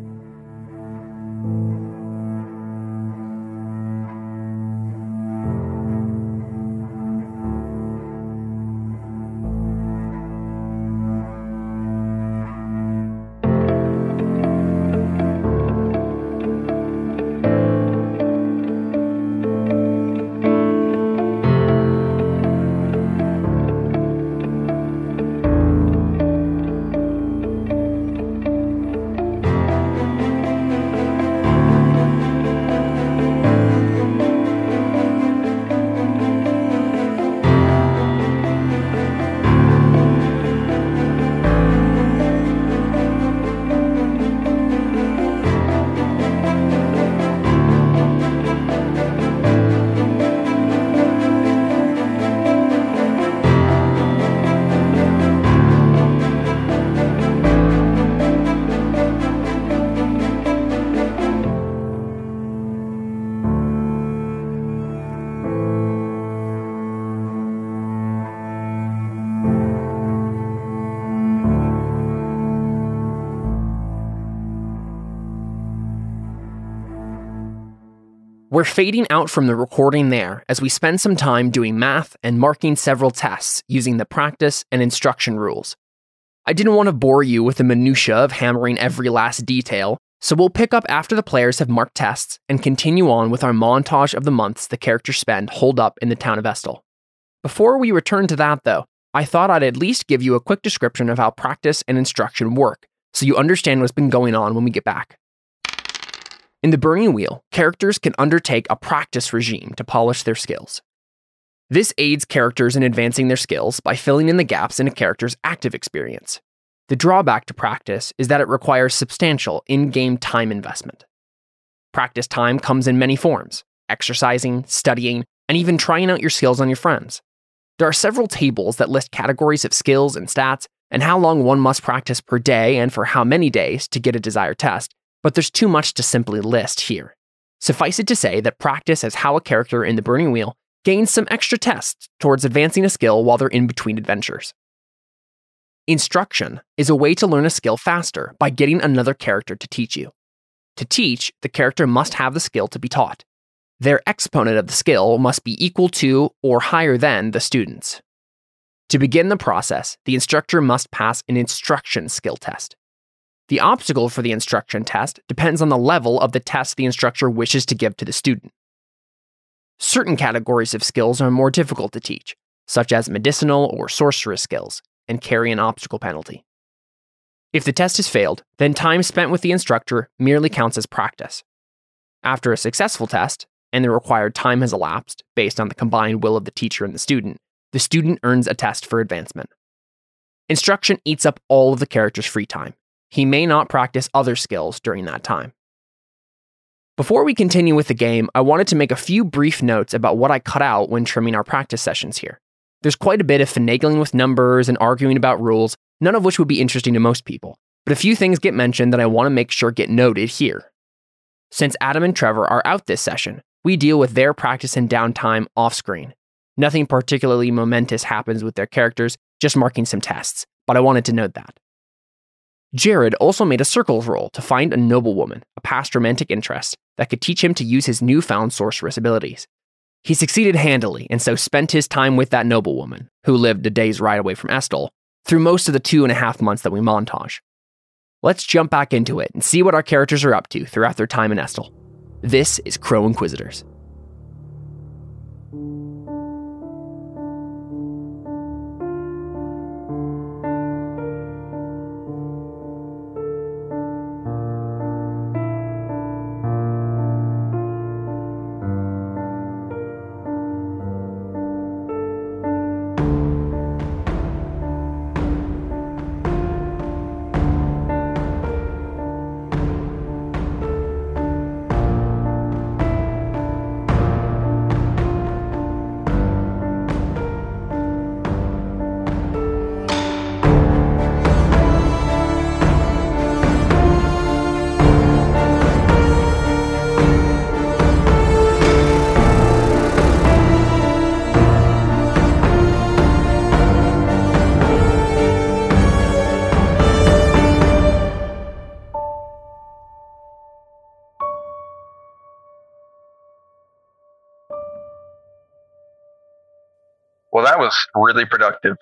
We're fading out from the recording there as we spend some time doing math and marking several tests using the practice and instruction rules. I didn't want to bore you with the minutiae of hammering every last detail, so we'll pick up after the players have marked tests and continue on with our montage of the months the characters spend holed up in the town of Estel. Before we return to that, though, I thought I'd at least give you a quick description of how practice and instruction work so you understand what's been going on when we get back. In the Burning Wheel, characters can undertake a practice regime to polish their skills. This aids characters in advancing their skills by filling in the gaps in a character's active experience. The drawback to practice is that it requires substantial in game time investment. Practice time comes in many forms exercising, studying, and even trying out your skills on your friends. There are several tables that list categories of skills and stats and how long one must practice per day and for how many days to get a desired test, but there's too much to simply list here. Suffice it to say that practice is how a character in the Burning Wheel gains some extra tests towards advancing a skill while they're in between adventures. Instruction is a way to learn a skill faster by getting another character to teach you. To teach, the character must have the skill to be taught. Their exponent of the skill must be equal to or higher than the student's. To begin the process, the instructor must pass an instruction skill test. The obstacle for the instruction test depends on the level of the test the instructor wishes to give to the student. Certain categories of skills are more difficult to teach, such as medicinal or sorcerous skills, and carry an obstacle penalty. If the test is failed, then time spent with the instructor merely counts as practice. After a successful test, and the required time has elapsed based on the combined will of the teacher and the student, the student earns a test for advancement. Instruction eats up all of the character's free time. He may not practice other skills during that time. Before we continue with the game, I wanted to make a few brief notes about what I cut out when trimming our practice sessions here. There's quite a bit of finagling with numbers and arguing about rules, none of which would be interesting to most people, but a few things get mentioned that I want to make sure get noted here. Since Adam and Trevor are out this session, we deal with their practice and downtime off screen. Nothing particularly momentous happens with their characters, just marking some tests, but I wanted to note that. Jared also made a circles roll to find a noblewoman, a past romantic interest, that could teach him to use his newfound sorcerous abilities. He succeeded handily, and so spent his time with that noblewoman, who lived a day's ride away from Estel, through most of the two and a half months that we montage. Let's jump back into it and see what our characters are up to throughout their time in Estel. This is Crow Inquisitors. Really productive.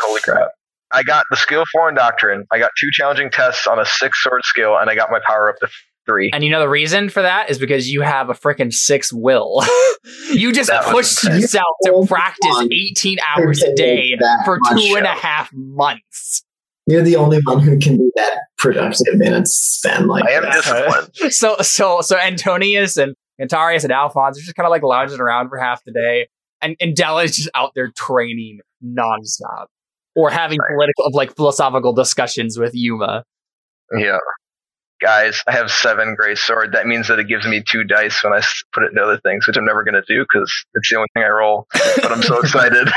Holy crap. I got the skill foreign doctrine. I got two challenging tests on a six sword skill, and I got my power up to three. And you know the reason for that is because you have a freaking six will. (laughs) you just That pushed yourself to practice on. 18 hours a day for much two and a half months. You're the only one who can do that productive in a span like I am that. disciplined. (laughs) So so so Antonius and Cantarius and Alphonse are just kind of like lounging around for half the day, and and Della is just out there training nonstop or having political of like philosophical discussions with Yuma. Yeah. Guys, I have seven gray sword. That means that it gives me two dice when I put it into other things, which I'm never going to do because it's the only thing I roll. But I'm so (laughs) excited.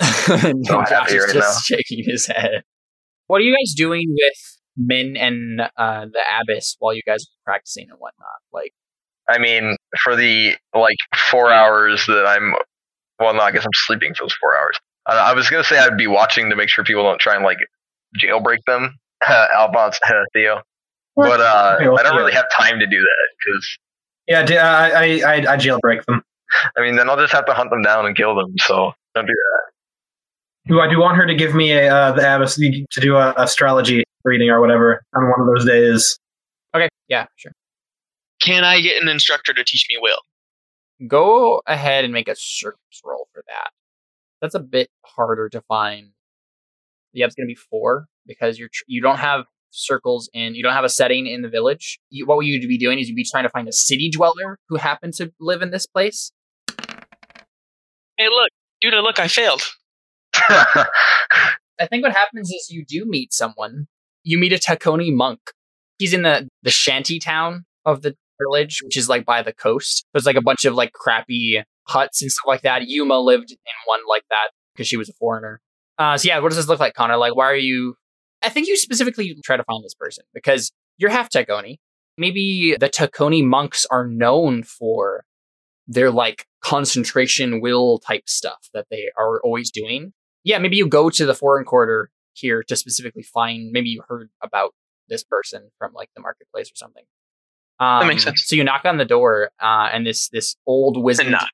So happy right just shaking his head. What are you guys doing with Min and uh, the Abbess while you guys are practicing and whatnot? Like, I mean, for the like four hours that I'm, well, no, I guess I'm sleeping for those four hours. I, I was gonna say I'd be watching to make sure people don't try and like jailbreak them, (laughs) Alphonse, (laughs) Theo. But uh, I don't really have time to do that because Yeah, I, I I jailbreak them. I mean, then I'll just have to hunt them down and kill them. So don't do that. Do I do want her to give me a uh, the abbess to do a astrology reading or whatever on one of those days? okay, yeah, sure. Can I get an instructor to teach me will? Go ahead and make a circles roll for that. That's a bit harder to find. Yeah, it's going to be four because you're tr- you don't have circles in you don't have a setting in the village. You, what you'd be doing is you'd be trying to find a city dweller who happened to live in this place. Hey, look, dude, look, I failed. (laughs) I think what happens is you do meet someone. You meet a Takoni monk. He's in the the shanty town of the village, which is like by the coast. There's like a bunch of like crappy huts and stuff like that. Yuma lived in one like that because she was a foreigner. Uh, so yeah, what does this look like, Connor? Like, why are you? I think you specifically try to find this person because you're half Takoni. Maybe the Takoni monks are known for their like concentration will type stuff that they are always doing yeah, maybe you go to the foreign quarter here to specifically find. Maybe you heard about this person from like the marketplace or something. Um, makes sense. So you knock on the door, uh, and this this old wizard. Knock.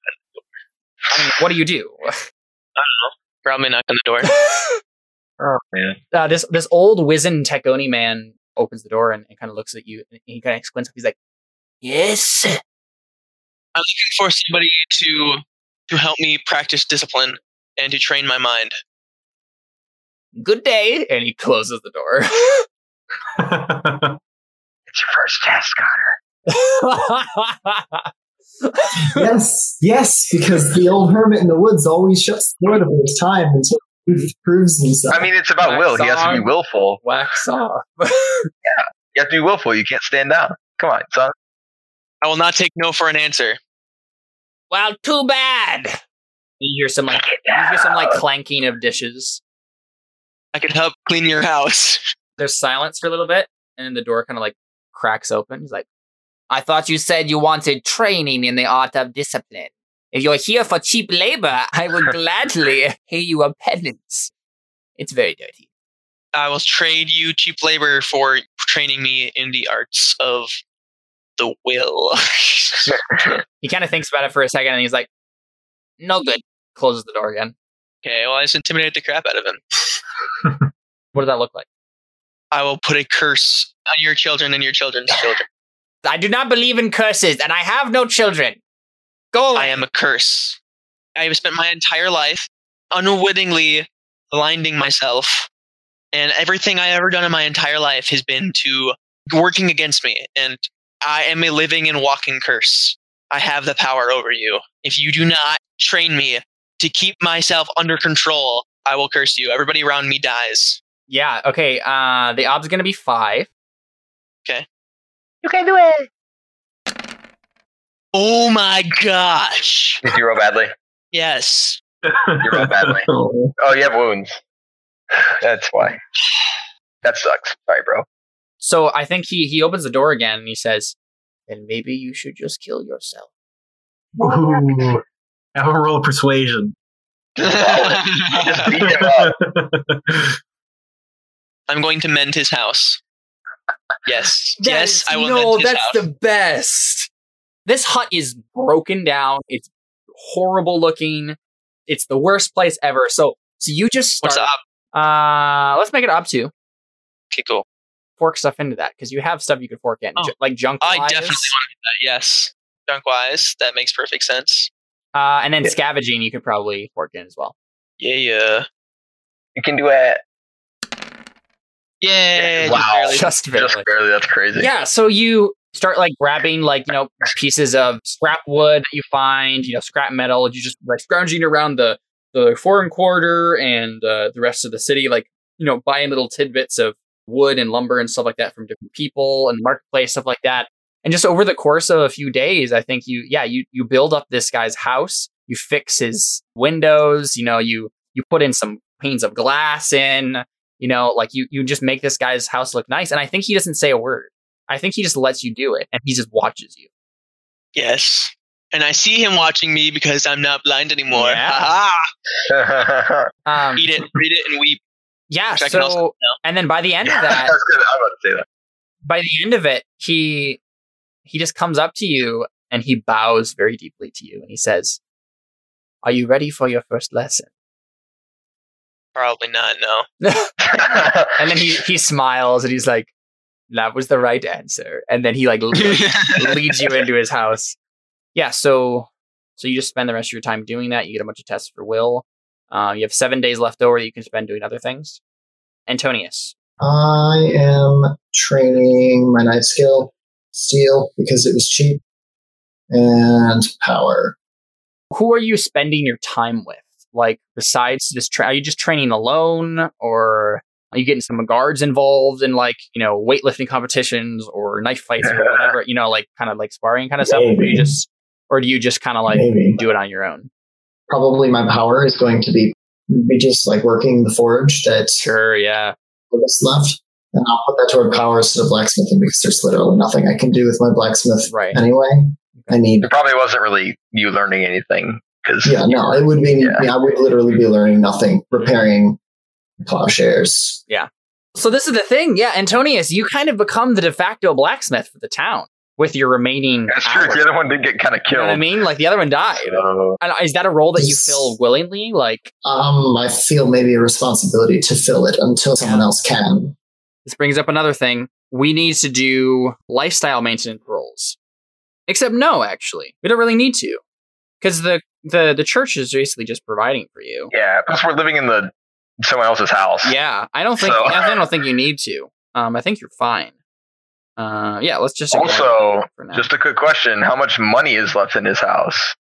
I mean, what do you do? Probably knock on the door. (laughs) oh man. Uh, this this old wizened Takoni man opens the door and, and kind of looks at you. And he kind of squints. up. He's like, "Yes, I'm looking for somebody to to help me practice discipline and to train my mind. good day." And he closes the door. (laughs) (laughs) It's your first test, Connor. Yes, yes, because the old hermit in the woods always shuts the door the first time until he proves himself. I mean, it's about will. He has to be willful. Wax off. (laughs) You have to be willful. You can't stand down. Come on, son. I will not take no for an answer. Well, too bad. You hear some like you hear some like clanking of dishes. I can help clean your house. There's silence for a little bit, and then the door kind of like cracks open. He's like, "I thought you said you wanted training in the art of discipline. If you're here for cheap labor, (laughs) I would (laughs) gladly pay you a penance. It's very dirty." I will trade you cheap labor for training me in the arts of the will. (laughs) He kind of thinks about it for a second and he's like, no good. Closes the door again. okay, well, I just intimidated the crap out of him. What does that look like? I will put a curse on your children and your children's children. I do not believe in curses and I have no children. Go away. I am a curse. I have spent my entire life unwittingly blinding myself, and everything I ever done in my entire life has been to working against me. And I am a living and walking curse. I have the power over you. If you do not train me to keep myself under control, I will curse you. Everybody around me dies. Yeah, okay. Uh, the odds going to be five. You can do it. Oh my gosh! Did you roll badly? Yes. You roll badly. (laughs) Oh. You have wounds. (sighs) That's why. That sucks. Sorry, bro. So I think he he opens the door again and he says, "Then maybe you should just kill yourself." Ooh. Have a roll of persuasion. (laughs) Just beat him up. (laughs) I'm going to mend his house. Yes. (laughs) yes, I will No, that's house. the best. This hut is broken down. It's horrible looking. It's the worst place ever. So so you just start. What's up? Uh, let's make it up to Okay, cool. fork stuff into that because you have stuff you could fork in, Oh. Ju- like junk. I definitely want to do that. Yes. Junk wise, that makes perfect sense. Uh, and then Yeah. scavenging you could probably fork in as well. Yeah, yeah. You can do it. Yay! just Wow. barely. Just barely. Just barely. That's crazy. Yeah, so you start like grabbing like you know pieces of scrap wood that you find, you know, scrap metal. You just like scrounging around the the foreign quarter and uh, the rest of the city, like you know, buying little tidbits of wood and lumber and stuff like that from different people and the marketplace, stuff like that. And just over the course of a few days, I think you, yeah, you you build up this guy's house. You fix his windows. You know, you you put in some panes of glass in. You know, like you you just make this guy's house look nice. And I think he doesn't say a word. I think he just lets you do it, and he just watches you. Yes. And I see him watching me because I'm not blind anymore. Yeah. (laughs) Um, Eat it, read it, and weep. yeah. Which I also So, know. and then by the end of (laughs) that, I'm about to say that. by the end of it, he he just comes up to you and he bows very deeply to you, and he says, "Are you ready for your first lesson?" Probably not. No. (laughs) and then he he smiles and he's like, "That was the right answer." And then he like (laughs) leads you into his house. Yeah, so so you just spend the rest of your time doing that. You get a bunch of tests for will. Uh, you have seven days left over that you can spend doing other things. Antonius, I am training my knife skill, steel, because it was cheap, and power. who are you spending your time with? Like besides this, tra- are you just training alone, or are you getting some guards involved in like you know weightlifting competitions or knife fights or (laughs) whatever? You know, like kind of like sparring kind of stuff. Or do you just, or do you just kind of like Maybe. do it on your own? Probably my power is going to be be just like working the forge that Sure, yeah. what's left. And I'll put that toward power instead of blacksmithing because there's literally nothing I can do with my blacksmith Right. anyway. I need it probably wasn't really you learning anything because Yeah, no, it would be. Yeah. Yeah. I would literally be learning nothing, repairing plowshares. Yeah. So this is the thing, yeah, Antonius, you kind of become the de facto blacksmith for the town with your remaining. that's true. hours. The other one did get kind of You know killed. what I mean? Like the other one died. So, And is that a role that you fill willingly? Like Um, I feel maybe a responsibility to fill it until someone else can. This brings up another thing. We need to do lifestyle maintenance rolls. Except no, actually. We don't really need to. Because the, the, the church is basically just providing for you. yeah, plus we're living in the someone else's house. Yeah, I don't think So- I don't think you (laughs) need to. Um, I think you're fine. Uh, yeah, let's just Also. Just a quick question: How much money is left in his house?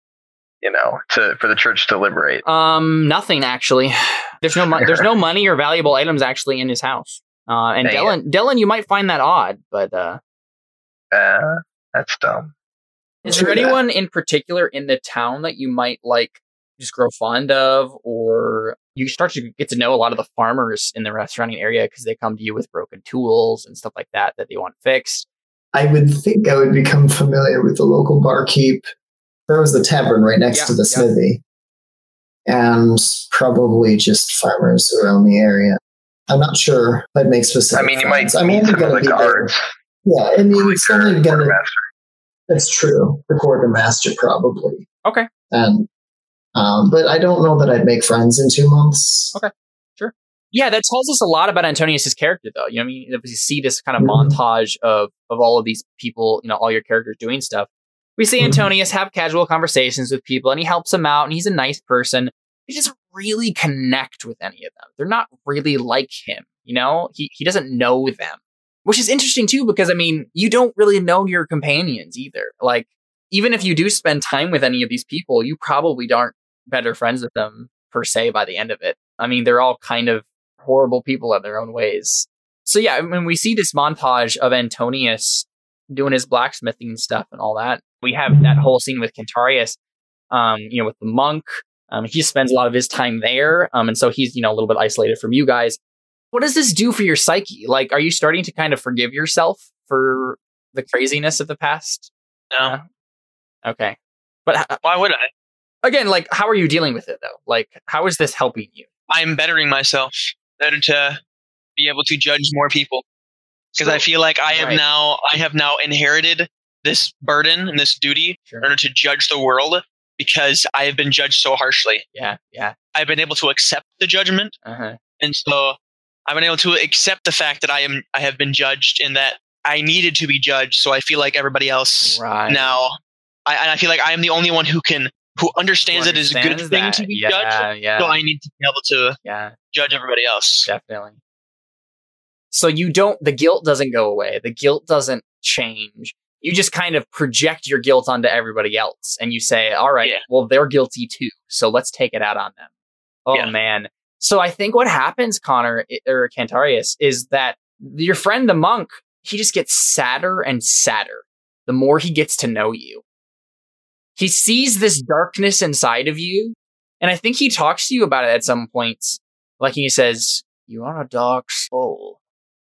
You know, to for the church to liberate. um, nothing actually. (sighs) There's no mo- there's no (laughs) money or valuable items actually in his house. Uh, and Dang it. Dylan, Dylan, you might find that odd, but uh, Uh, that's dumb. Is there True that. anyone in particular in the town that you might like just grow fond of, or you start to get to know a lot of the farmers in the surrounding area because they come to you with broken tools and stuff like that that they want fixed? I would think I would become familiar with the local barkeep. There was the tavern right next Yeah, to the yeah. smithy, and probably just farmers around the area. I'm not sure. I'd make specific. I mean, you might friends. I'm meet only some of going the to be there. guards. Yeah, I mean, it's only going to That's true. The quartermaster probably. Okay. And um, but I don't know that I'd make friends in two months. Okay. Sure. Yeah, that tells us a lot about Antonius's character, though. You know, what I mean, if we see this kind of Mhm. montage of of all of these people, you know, all your characters doing stuff. We see Mhm. Antonius have casual conversations with people, and he helps them out, and he's a nice person. He doesn't really connect with any of them. They're not really like him. You know, he he doesn't know them, which is interesting too, because I mean, you don't really know your companions either. Like, even if you do spend time with any of these people, you probably aren't better friends with them per se by the end of it. I mean, they're all kind of horrible people in their own ways. So yeah, I mean, we see this montage of Antonius doing his blacksmithing stuff and all that. We have that whole scene with Cantarius, um, you know, with the monk. Um, he spends a lot of his time there, um, and so he's you know a little bit isolated from you guys. What does this do for your psyche? Like, are you starting to kind of forgive yourself for the craziness of the past? No. Okay, but h- Why would I? again, like, how are you dealing with it though? Like, how is this helping you? I'm bettering myself better to be able to judge more people because I feel like I have now I have now inherited this burden and this duty Sure. in order to judge the world because I have been judged so harshly. Yeah, yeah. I've been able to accept the judgment, Uh-huh. and so I've been able to accept the fact that I am I have been judged and that I needed to be judged. So I feel like everybody else Right. now, I, and I feel like I am the only one who can who understands it as a good Understands thing to be yeah, judged. Yeah, So I need to be able to yeah, judge everybody else. definitely. So you don't, the guilt doesn't go away. The guilt doesn't change. You just kind of project your guilt onto everybody else and you say, all right, Yeah. well, they're guilty too. So let's take it out on them. Oh man. So I think what happens, Connor or Cantarius, is that your friend, the monk, he just gets sadder and sadder the more he gets to know you. He sees this darkness inside of you. And I think he talks to you about it at some points. Like he says, You are a dark soul.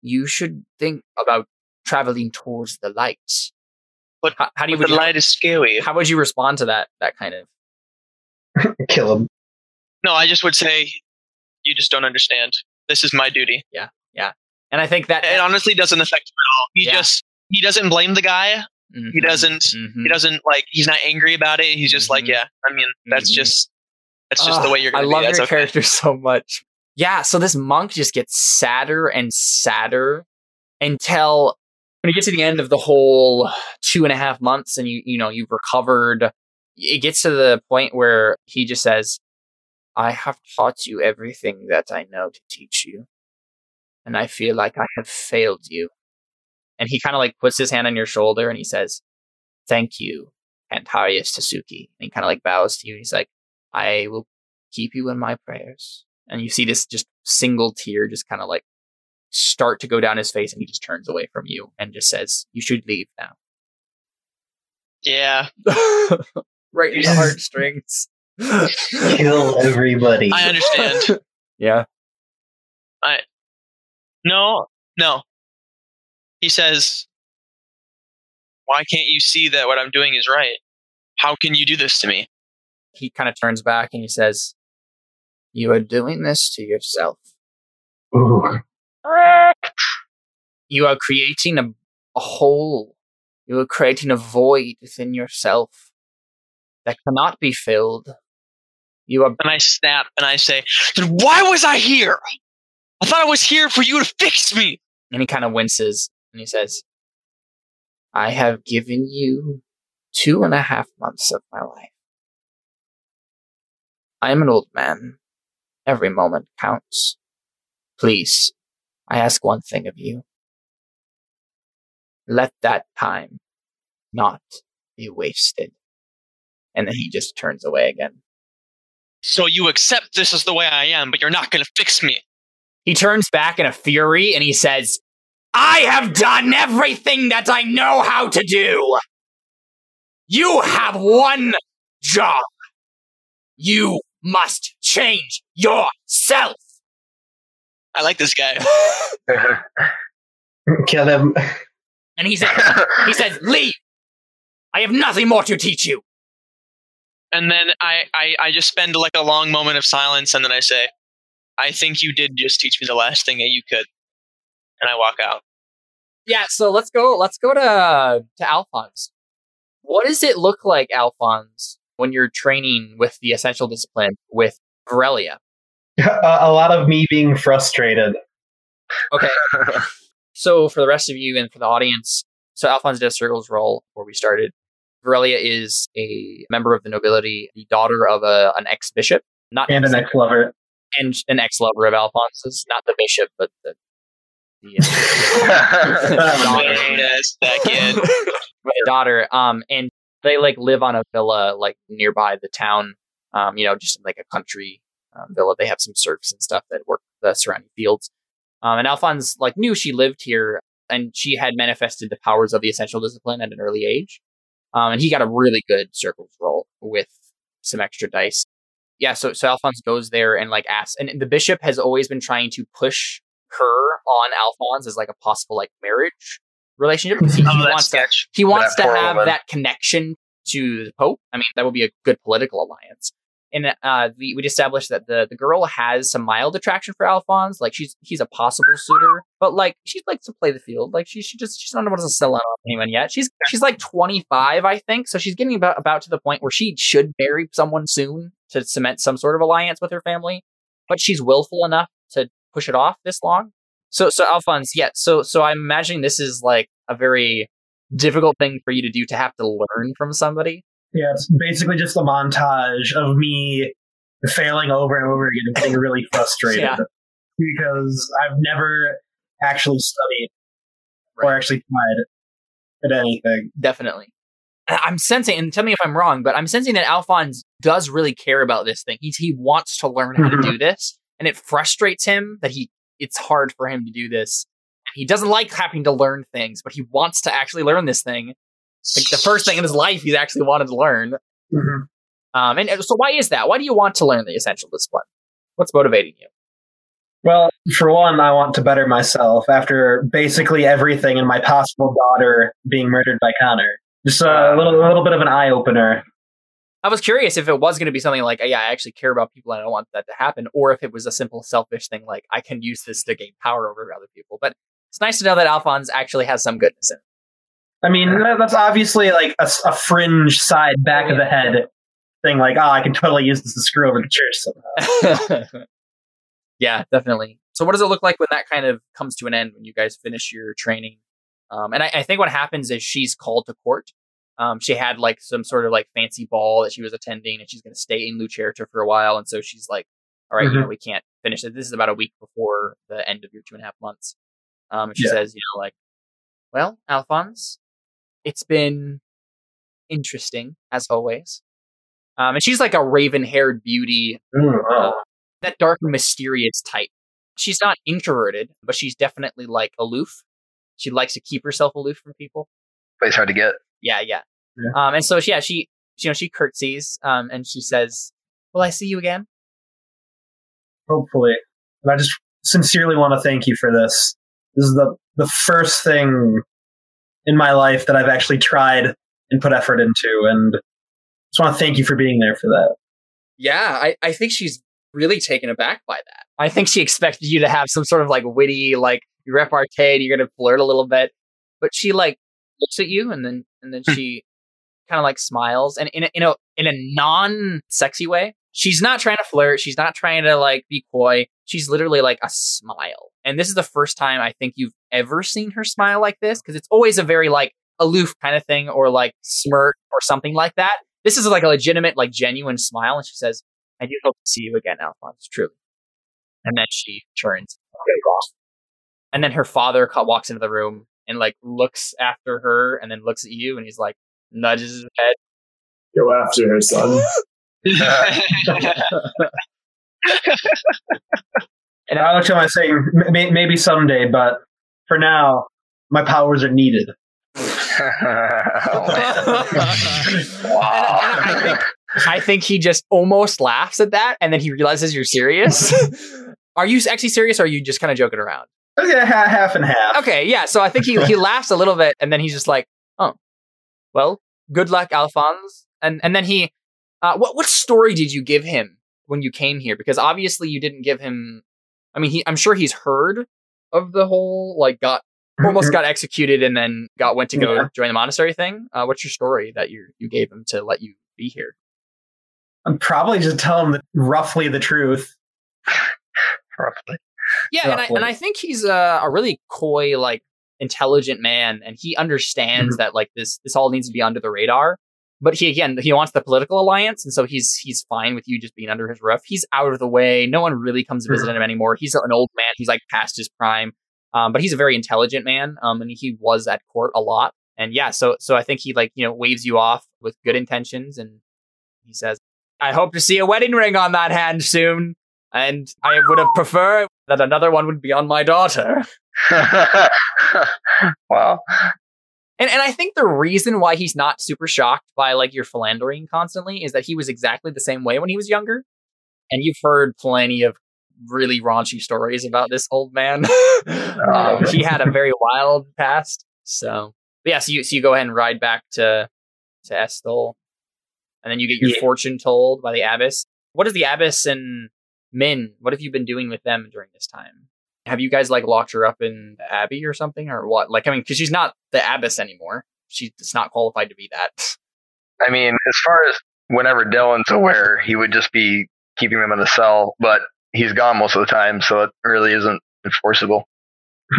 You should think about traveling towards the light. But- how, how do you, But the light is scary. how would you respond to that? That kind of (laughs) Kill him. No, I just would say you just don't understand. This is my duty. Yeah, yeah. And I think that It honestly doesn't affect him at all. He Yeah. just he doesn't blame the guy. Mhm, He doesn't mhm. he doesn't like he's not angry about it. He's just like, Mhm. yeah, I mean, that's Mhm. just that's just the way you're gonna I love That's your okay. character (laughs) so much. Yeah, so this monk just gets sadder and sadder until when you get to the end of the whole two and a half months and you you know you've recovered, it gets to the point where he just says, I have taught you everything that I know to teach you. And I feel like I have failed you. And he kind of like puts his hand on your shoulder and he says, Thank you, Cantarius Tasuki. And he kind of like bows to you. He's like, I will keep you in my prayers. And you see this just single tear just kind of like start to go down his face and he just turns away from you and just says, You should leave now. Yeah, (laughs) right in the heartstrings. (laughs) Kill everybody. I understand. (laughs) yeah. I no, no. He says, "Why can't you see that what I'm doing is right? How can you do this to me?" He kind of turns back and he says, You are doing this to yourself. Ooh. (laughs) You are creating a, a hole. You are creating a void within yourself that cannot be filled. You are And I snap and I say, "Then why was I here? I thought I was here for you to fix me." And he kind of winces and he says, I have given you two and a half months of my life. I am an old man. Every moment counts. Please, I ask one thing of you. Let that time not be wasted. And then he just turns away again. So you accept this as the way I am, but you're not going to fix me. He turns back in a fury and he says, I have done everything that I know how to do. You have one job. You must change yourself. I like this guy. (laughs) (laughs) Kill him. And he says, he says, leave. I have nothing more to teach you. And then I, I, I just spend like a long moment of silence, and then I say, "I think you did just teach me the last thing that you could." And I walk out. Yeah, so let's go let's go to to Alphonse. What does it look like, Alphonse, when you're training with the essential discipline with Varelia? (laughs) a, a lot of me being frustrated. Okay. (laughs) so for the rest of you and for the audience, so Alphonse did a circles roll before we started. Varelia is a member of the nobility, the daughter of a, an ex bishop, not And an ex lover. and an ex lover of Alphonse's, not the bishop, but the, the uh, (laughs) Wait a second. (laughs) my daughter. Um, and they like live on a villa like nearby the town. Um, you know, just like a country um, villa. They have some serfs and stuff that work the surrounding fields. Um, and Alphonse like knew she lived here, and she had manifested the powers of the essential discipline at an early age. Um, and he got a really good circles roll with some extra dice. Yeah, so so Alphonse goes there and like asks, and the bishop has always been trying to push her on Alphonse as like a possible like marriage relationship. (laughs) He, he Oh, wants to he wants to have woman. that connection to the Pope. I mean, that would be a good political alliance. And uh, we we established that the the girl has some mild attraction for Alphonse. Like she's he's a possible suitor, but like she likes to play the field. Like she she just she's not able to sell out on anyone yet. She's she's like twenty five, I think. So she's getting about about to the point where she should marry someone soon to cement some sort of alliance with her family. But she's willful enough to push it off this long. So so Alphonse, yeah. So so I'm imagining this is like a very difficult thing for you to do to have to learn from somebody. Yeah, it's basically just a montage of me failing over and over again and getting really (laughs) frustrated Yeah. because I've never actually studied or actually tried at anything. Definitely. I'm sensing, and tell me if I'm wrong, but I'm sensing that Alphonse does really care about this thing. He's, he wants to learn how to (laughs) do this, and it frustrates him that he it's hard for him to do this. He doesn't like having to learn things, but he wants to actually learn this thing. Like the first thing in his life he's actually wanted to learn. Mhm. Um, and so why is that? Why do you want to learn the essential discipline? What's motivating you? Well, for one, I want to better myself after basically everything and my possible daughter being murdered by Connor. Just a little, a little bit of an eye opener. I was curious if it was going to be something like, yeah, I actually care about people and I don't want that to happen, or if it was a simple selfish thing like, I can use this to gain power over other people. But it's nice to know that Alphonse actually has some goodness in I mean, that- that's obviously like a fringe side back of the head thing. Like, oh, I can totally use this to screw over the church somehow. (laughs) yeah, definitely. So, what does it look like when that kind of comes to an end when you guys finish your training? Um, and I, I think what happens is she's called to court. Um, she had like some sort of like fancy ball that she was attending, and she's going to stay in Lucerta for a while. And so she's like, "All right, you know, we can't finish it. This is about a week before the end of your two and a half months." Um, and she Yeah. says, "You know, like, well, Alphonse, it's been interesting as always." Um, and she's like a raven-haired beauty Mm, uh, oh. that dark mysterious type. She's not introverted, but she's definitely like aloof. She likes to keep herself aloof from people. But it's hard to get. Yeah, yeah. Yeah. Um, and so yeah, she, you know, she curtsies, um, and she says, "Will I see you again?" hopefully. And I just sincerely want to thank you for this. This is the the first thing in my life that I've actually tried and put effort into, and just want to thank you for being there for that. Yeah, I, I think she's really taken aback by that. I think she expected you to have some sort of like witty, like you repartee, you're gonna flirt a little bit, but she like looks at you and then and then she (laughs) kind of like smiles and in a, in a in a non sexy way. She's not trying to flirt. She's not trying to like be coy. She's literally like a smile. And this is the first time I think you've ever seen her smile like this because it's always a very like aloof kind of thing or like smirk or something like that. This is like a legitimate, like genuine smile. And she says, I do hope to see you again, Alphonse, truly. And then she turns and goes off. And then her father walks into the room and like looks after her and then looks at you and he's like, nudges his head. Go after her, son. (laughs) (laughs) (laughs) And I look at my saying, "M- may- maybe someday, but for now, my powers are needed. (laughs) oh, man. And I, I think, I think he just almost laughs at that and then he realizes you're serious. (laughs) are you actually serious or are you just kind of joking around? Okay, ha- half and half. Okay, yeah. So I think he, he laughs a little bit and then he's just like, oh, well, good luck, Alphonse. And and then he, uh, what what story did you give him when you came here? Because obviously you didn't give him. I mean, he I'm sure he's heard of the whole like got almost got executed and then got went to go Yeah. join the monastery thing. Uh, what's your story that you you gave him to let you be here? I'm probably just tell him the, roughly the truth. (sighs) Roughly. Yeah, and I and I think he's a, a really coy, like intelligent man, and he understands that like this this all needs to be under the radar. But he again he wants the political alliance, and so he's he's fine with you just being under his roof. He's out of the way. No one really comes to visit him anymore. He's an old man. He's like past his prime. Um, but he's a very intelligent man. Um, and he was at court a lot. And yeah, so so I think he like you know waves you off with good intentions, and he says, "I hope to see a wedding ring on that hand soon." And I would have preferred that another one would be on my daughter. (laughs) wow. And and I think the reason why he's not super shocked by like your philandering constantly is that he was exactly the same way when he was younger. And you've heard plenty of really raunchy stories about this old man. (laughs) um, he had a very wild past. So but yeah, so you so you go ahead and ride back to to Estel. And then you get your Yeah. fortune told by the abbess. What is the abbess and Min? What have you been doing with them during this time? Have you guys like locked her up in the abbey or something, or what? Like, I mean, because she's not the abbess anymore. She's not qualified to be that. I mean, as far as whenever Dylan's aware, he would just be keeping them in the cell, but he's gone most of the time, so it really isn't enforceable.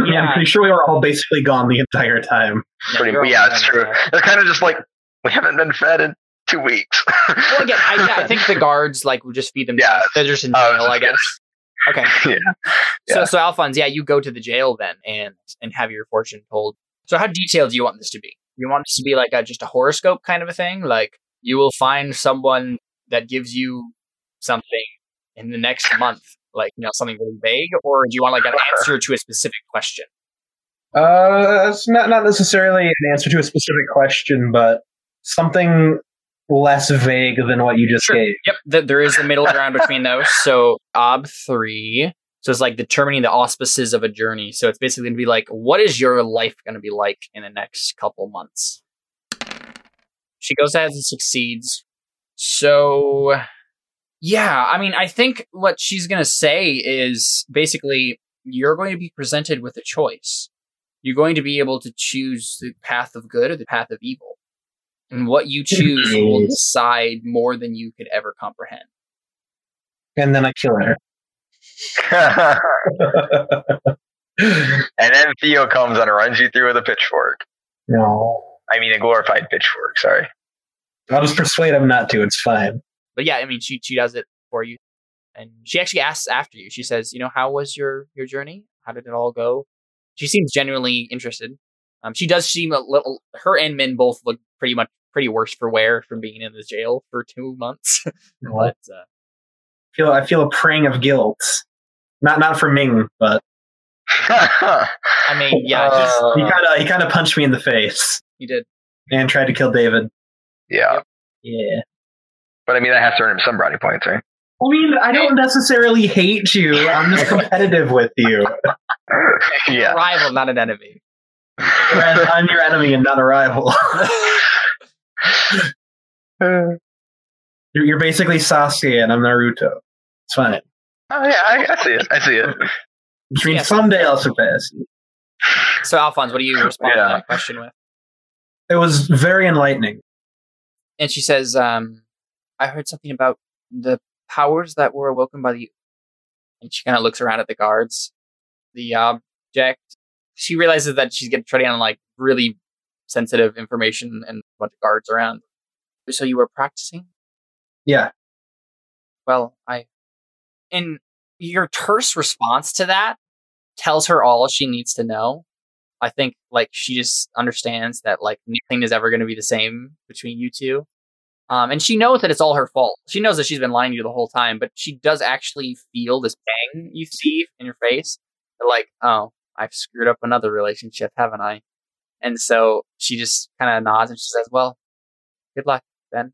Yeah, I'm pretty sure we were all basically gone the entire time. (laughs) Pretty, yeah, it's true. They're kind of just like, we haven't been fed in two weeks. Well, again, I, I (laughs) think the guards like would just feed them. Yeah. they're just in Oh, jail, I okay. guess. Okay, (laughs) yeah. so Yeah. so Alphonse, yeah, you go to the jail then and and have your fortune told. So how detailed do you want this to be? You want this to be like a, just a horoscope kind of a thing? Like you will find someone that gives you something in the next month, like you know something really vague, or do you want like an answer to a specific question? Uh, it's not not necessarily an answer to a specific question, but something less vague than what you just Sure. gave. Yep, th- there is a middle ground between those. (laughs) So ob three. So it's like determining the auspices of a journey. So it's basically going to be like, what is your life going to be like in the next couple months? She goes ahead and succeeds. So, yeah, I mean, I think what she's going to say is basically you're going to be presented with a choice. You're going to be able to choose the path of good or the path of evil. And what you choose will decide more than you could ever comprehend. And then I kill her. (laughs) and then Theo comes and runs you through with a pitchfork. no. I mean, a glorified pitchfork, sorry. I'll just persuade him not to. It's fine. But yeah, I mean, she she does it for you, and she actually asks after you. She says, "You know, how was your your journey? How did it all go?" She seems genuinely interested. Um, she does seem a little. Her and Min both look pretty much pretty worse for wear from being in the jail for two months. (laughs) but uh, feel I feel a prang of guilt. Not not for Min, but (laughs) I mean, yeah, Uh, he kind of he kind of punched me in the face he did. and tried to kill David. yeah. Yeah. But I mean, that has to earn him some brownie points, right? I mean, I don't necessarily hate you. I'm just (laughs) competitive with you. yeah. A rival, not an enemy. I'm your enemy and not a rival. (laughs) you're, you're basically Sasuke and I'm Naruto. It's fine. Oh, yeah, I, I see it. I see it. Which means Yes. someday I'll surpass you. So, Alphonse, what do you respond to that question with? It was very enlightening. and she says, um, "I heard something about the powers that were awoken by the." And she kind of looks around at the guards, the object. She realizes that she's getting treading on like really sensitive information and a bunch of guards around. So you were practicing? Yeah. Well, I. And your terse response to that tells her all she needs to know. I think like she just understands that like nothing is ever going to be the same between you two. Um, and she knows that it's all her fault. She knows that she's been lying to you the whole time, but she does actually feel this pang you see in your face. Like, oh, I've screwed up another relationship, haven't I? And so she just kind of nods and she says, well, good luck then.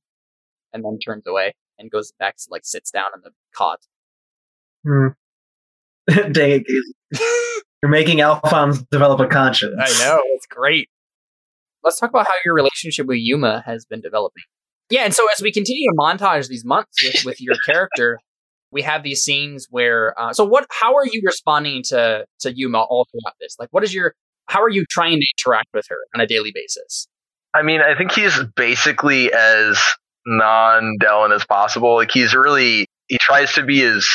And then turns away and goes back to like sits down in the cot. Hmm. (laughs) Dang it. (laughs) You're making Alphonse develop a conscience. I know, it's great. Let's talk about how your relationship with Yuma has been developing. Yeah, and so as we continue to montage these months with, with your (laughs) character, we have these scenes where. Uh, so, what? How are you responding to to Yuma all throughout this? Like, what is your how are you trying to interact with her on a daily basis? I mean, I think he's basically as non-Dylan as possible. Like he's really he tries to be as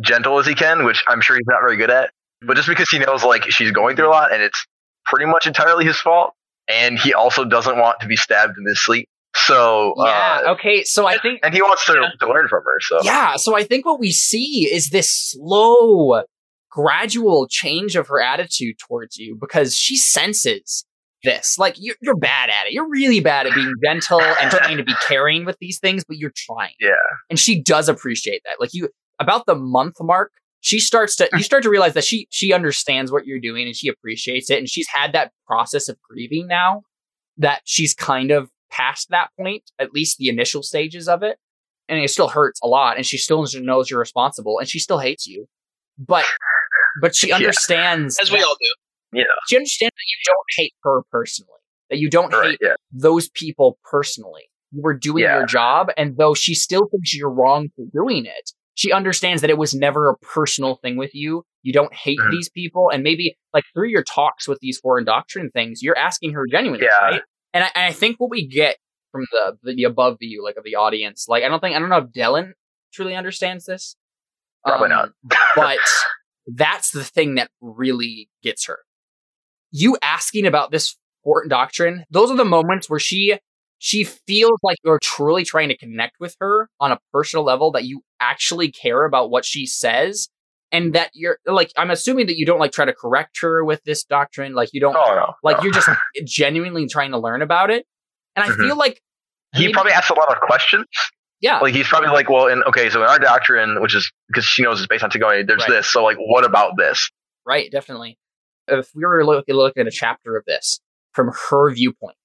gentle as he can, which I'm sure he's not very good at. But just because he knows like she's going through a lot and it's pretty much entirely his fault, and he also doesn't want to be stabbed in his sleep. So Yeah. uh, okay. So I think and he wants to, Yeah. to learn from her. So Yeah, so I think what we see is this slow, gradual change of her attitude towards you because she senses this. Like you're, you're bad at it. You're really bad at being gentle and (laughs) trying to be caring with these things, but you're trying. Yeah. And she does appreciate that. Like you, about the month mark, she starts to, you start to realize that she, she understands what you're doing and she appreciates it. And she's had that process of grieving now that she's kind of past that point, at least the initial stages of it and it still hurts a lot and she still knows you're responsible and she still hates you but but she (laughs) Yeah. understands As we that- all do. Yeah, she understands that you don't hate her personally that you don't right. hate Yeah. those people personally you were doing Yeah. your job and though she still thinks you're wrong for doing it she understands that it was never a personal thing with you you don't hate Mhm. these people and maybe like through your talks with these foreign doctrine things you're asking her genuinely Yeah. right and I, and I think what we get from the, the above view, like of the audience, like I don't think I don't know if Dylan truly understands this. Probably not. but (laughs) that's the thing that really gets her. You asking about this important doctrine, those are the moments where she she feels like you're truly trying to connect with her on a personal level, that you actually care about what she says, and that you're like I'm assuming that you don't like try to correct her with this doctrine, like you don't Oh no. like no. you're just genuinely trying to learn about it. And I Mhm. feel like he maybe- probably asks a lot of questions. Yeah, Like he's probably like, well, in okay, so in our doctrine, which is because she knows it's based on Takoni, there's Right. this. So like, what about this? right, definitely. If we were looking, looking at a chapter of this from her viewpoint,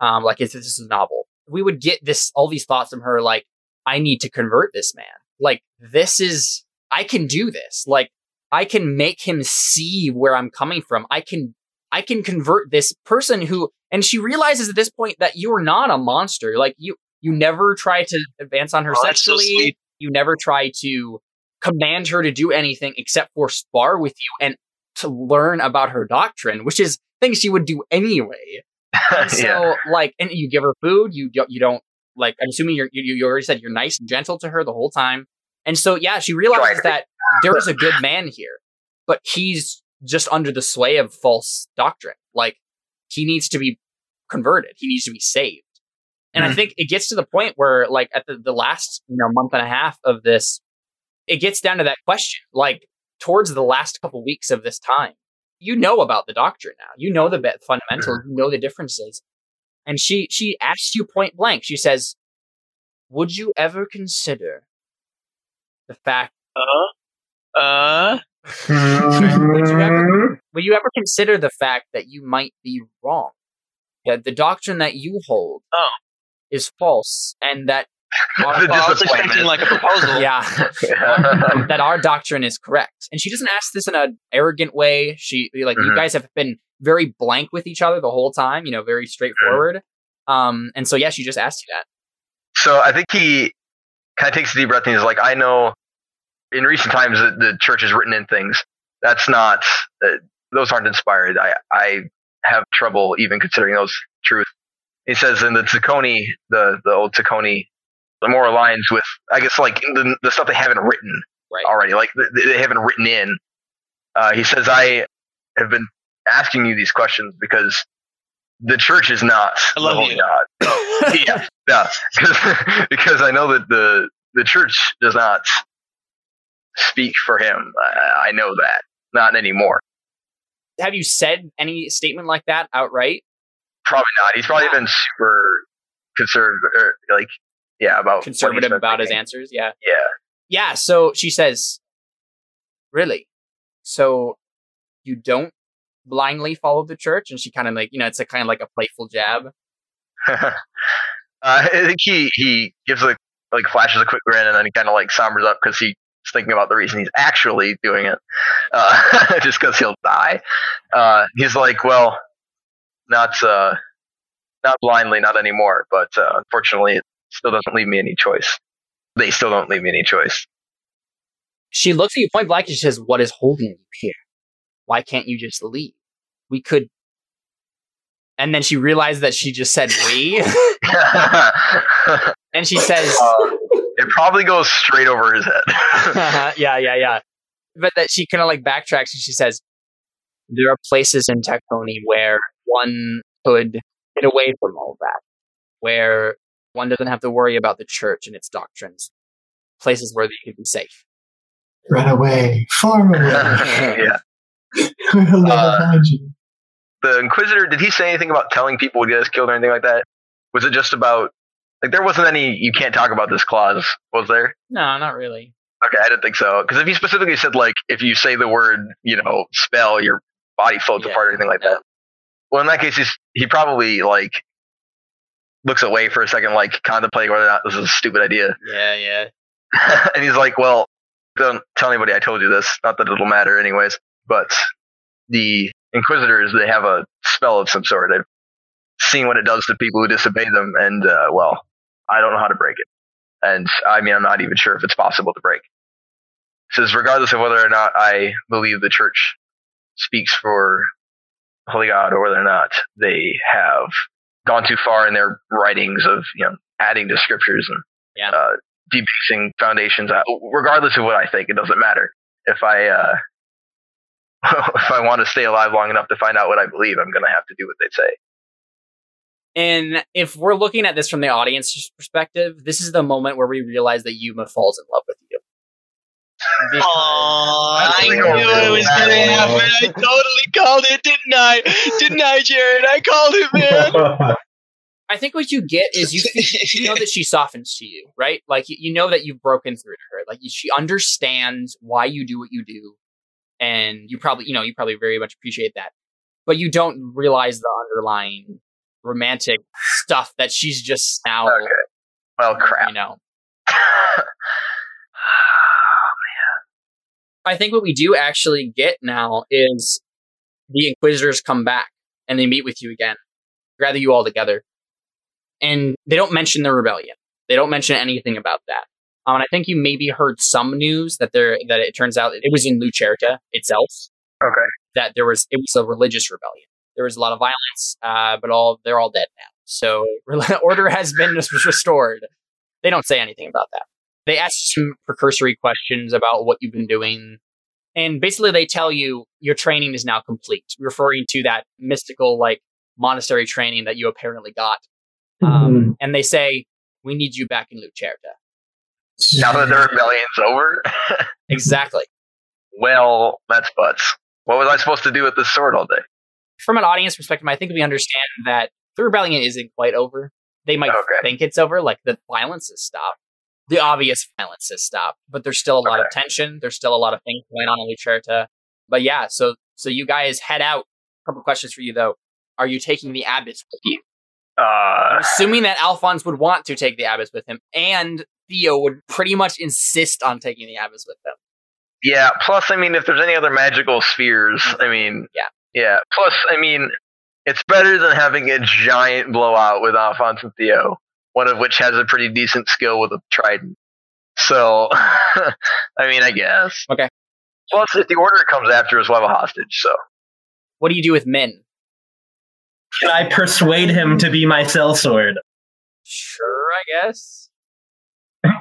um, like if this is a novel, we would get this all these thoughts from her, like, I need to convert this man. Like this is I can do this. Like I can make him see where I'm coming from. I can I can convert this person who and she realizes at this point that you're not a monster. Like you you never try to advance on her Oh, that's so sexually. you never try to command her to do anything except for spar with you and to learn about her doctrine, which is things she would do anyway. (laughs) So yeah. like and you give her food, you don't you don't like I'm assuming you're you, you already said you're nice and gentle to her the whole time. And so yeah, she realizes that there is a good man here, but he's just under the sway of false doctrine. Like he needs to be converted. He needs to be saved. And I Mhm. think it gets to the point where like at the, the last, you know, month and a half of this, it gets down to that question. Like towards the last couple weeks of this time, you know about the doctrine now. You know the be- fundamentals. You know the differences. And she she asks you point blank. She says, "Would you ever consider the fact? Uh, uh, (laughs) Would you ever, (laughs) will you ever consider the fact that you might be wrong? That the doctrine that you hold Oh. Is false, and that (laughs) our, The well, was expecting like a proposal. (laughs) yeah, (laughs) that our doctrine is correct. And she doesn't ask this in an arrogant way. She like you Mhm. guys have been very blank with each other the whole time. You know, very straightforward. Um, and so yeah, she just asked you that. So I think he kind of takes a deep breath and he's like, I know in recent times the, the church has written in things. That's not, uh, those aren't inspired. I, I have trouble even considering those truth. He says in the Takoni, the, the old the more aligns with, I guess, like the, the stuff they haven't written Right. already, like th- they haven't written in. Uh, he says, I have been asking you these questions because the church is not I love the holy you. God. (laughs) yeah, yeah, because, (laughs) because I know that the the church does not speak for him. I, I know that not anymore. Have you said any statement like that outright? Probably not. He's probably been super conservative, or like yeah, about Conservative been about his answers? Yeah. Yeah, Yeah, so she says, Really? So you don't blindly follow the church? And she kind of like, you know, it's a kind of like a playful jab. (laughs) uh, I think he he gives a like flashes a quick grin and then he kind of like sombers up because he's thinking about the reason he's actually doing it, uh, (laughs) just because he'll die. Uh, he's like, well, not uh, not blindly, not anymore, but uh, unfortunately, it still doesn't leave me any choice. They still don't leave me any choice. She looks at you point blank and she says, What is holding you here? Why can't you just leave? we could. And then she realized that she just said we, (laughs) (laughs) and she says, Uh, it probably goes straight over his head. (laughs) yeah, yeah, yeah. But that she kind of like backtracks and she says, there are places in Takoni where one could get away from all that, where one doesn't have to worry about the church and its doctrines, places where they could be safe. Run away, far away. (laughs) yeah. (laughs) we'll never Uh, find you. The Inquisitor, did he say anything about telling people would get us killed or anything like that? Was it just about like there wasn't any you can't talk about this clause, was there? No, not really. Okay, I didn't think so. Because if he specifically said like if you say the word, you know, spell, your body floats Yeah, apart or anything like no. that. Well, in that case, he's he probably like looks away for a second, like contemplating whether or not this is a stupid idea. (laughs) Yeah, yeah. and he's like, "Well, don't tell anybody I told you this. Not that it'll matter, anyways. But the Inquisitors, they have a spell of some sort. I've seen what it does to people who disobey them, and uh, well, I don't know how to break it. And I mean, I'm not even sure if it's possible to break. It says, regardless of whether or not I believe the Church speaks for Holy God, or whether or not they have gone too far in their writings of you know adding to scriptures and Yeah. uh, debasing foundations. I- Regardless of what I think, it doesn't matter. If I uh, (laughs) if I want to stay alive long enough to find out what I believe, I'm going to have to do what they say. And if we're looking at this from the audience's perspective, this is the moment where we realize that Yuma falls in love with you. Because- Aww, I knew it was gonna happen. I totally called it, didn't I? Didn't I, Jared? I called it, man. I think what you get is you you know that she softens to you, right? Like you, you know that you've broken through to her. Like she understands why you do what you do, and you probably you know you probably very much appreciate that, but you don't realize the underlying romantic stuff that she's just now. Okay. Well, crap. You know, I think what we do actually get now is the Inquisitors come back and they meet with you again, gather you all together, and they don't mention the rebellion. They don't mention anything about that. Um, and I think you maybe heard some news that there that it turns out it was in Lucerta itself okay. that there was it was a religious rebellion. There was a lot of violence, uh, but all they're all dead now. So (laughs) order has been (laughs) restored. They don't say anything about that. They ask some precursory questions about what you've been doing, and basically they tell you your training is now complete, referring to that mystical like monastery training that you apparently got. Um, and they say we need you back in Lucerta. Now that the rebellion's over, (laughs) (laughs) Exactly. well, that's butts. What was I supposed to do with this sword all day? from an audience perspective, I think we understand that the rebellion isn't quite over. They might Okay. think it's over, like the violence has stopped. The obvious violence has stopped, but there's still a lot of tension. There's still a lot of things going on in Lucerta. But yeah, so so you guys head out. A couple questions for you though. Are you taking the abbess with you? Uh, I'm assuming that Alphonse would want to take the abbess with him, and Theo would pretty much insist on taking the abbess with them. yeah. Plus, I mean, if there's any other magical spheres, I mean, Yeah. yeah. Plus, I mean, it's better than having a giant blowout with Alphonse and Theo, one of which has a pretty decent skill with a trident. So, (laughs) I mean, I guess. Okay. Plus, if the order comes after us, we'll have a hostage. So, What do you do with Min? Can I persuade him to be my sellsword? Sure, I guess.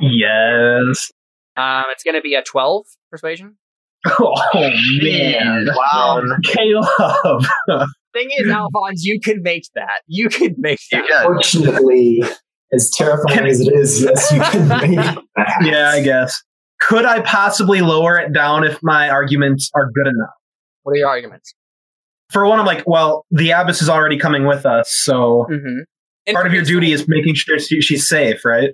Yes. Um, it's going to be a twelve persuasion. Oh man! Wow. Caleb. Thing is, Alphonse, you can make that. You can make you that. can. Fortunately, as terrifying as it is, yes, you can (laughs) make that. yeah, I guess. Could I possibly lower it down if my arguments are good enough? What are your arguments? For one, I'm like, well, the abbess is already coming with us, so Mm-hmm. part of your duty is making sure she- she's safe, right?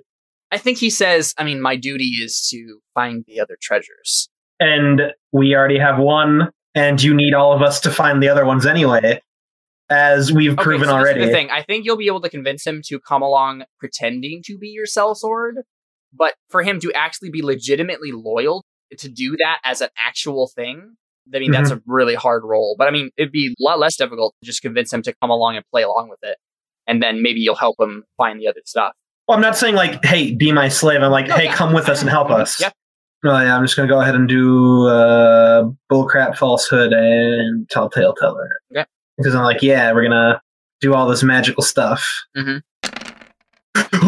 I think he says. I mean, my duty is to find the other treasures. And we already have one, and you need all of us to find the other ones anyway, as we've Okay, proven so already. the thing. I think you'll be able to convince him to come along pretending to be your sellsword, but for him to actually be legitimately loyal to do that as an actual thing, I mean, that's a really hard role. But I mean, it'd be a lot less difficult to just convince him to come along and play along with it, and then maybe you'll help him find the other stuff. Well, I'm not saying like, hey, be my slave. I'm like, No, hey, yeah. come with us and help us. Yep. Oh yeah, I'm just gonna go ahead and do uh, bullcrap, falsehood, and telltale teller. Because I'm like, yeah, we're gonna do all this magical stuff. Mhm. (laughs)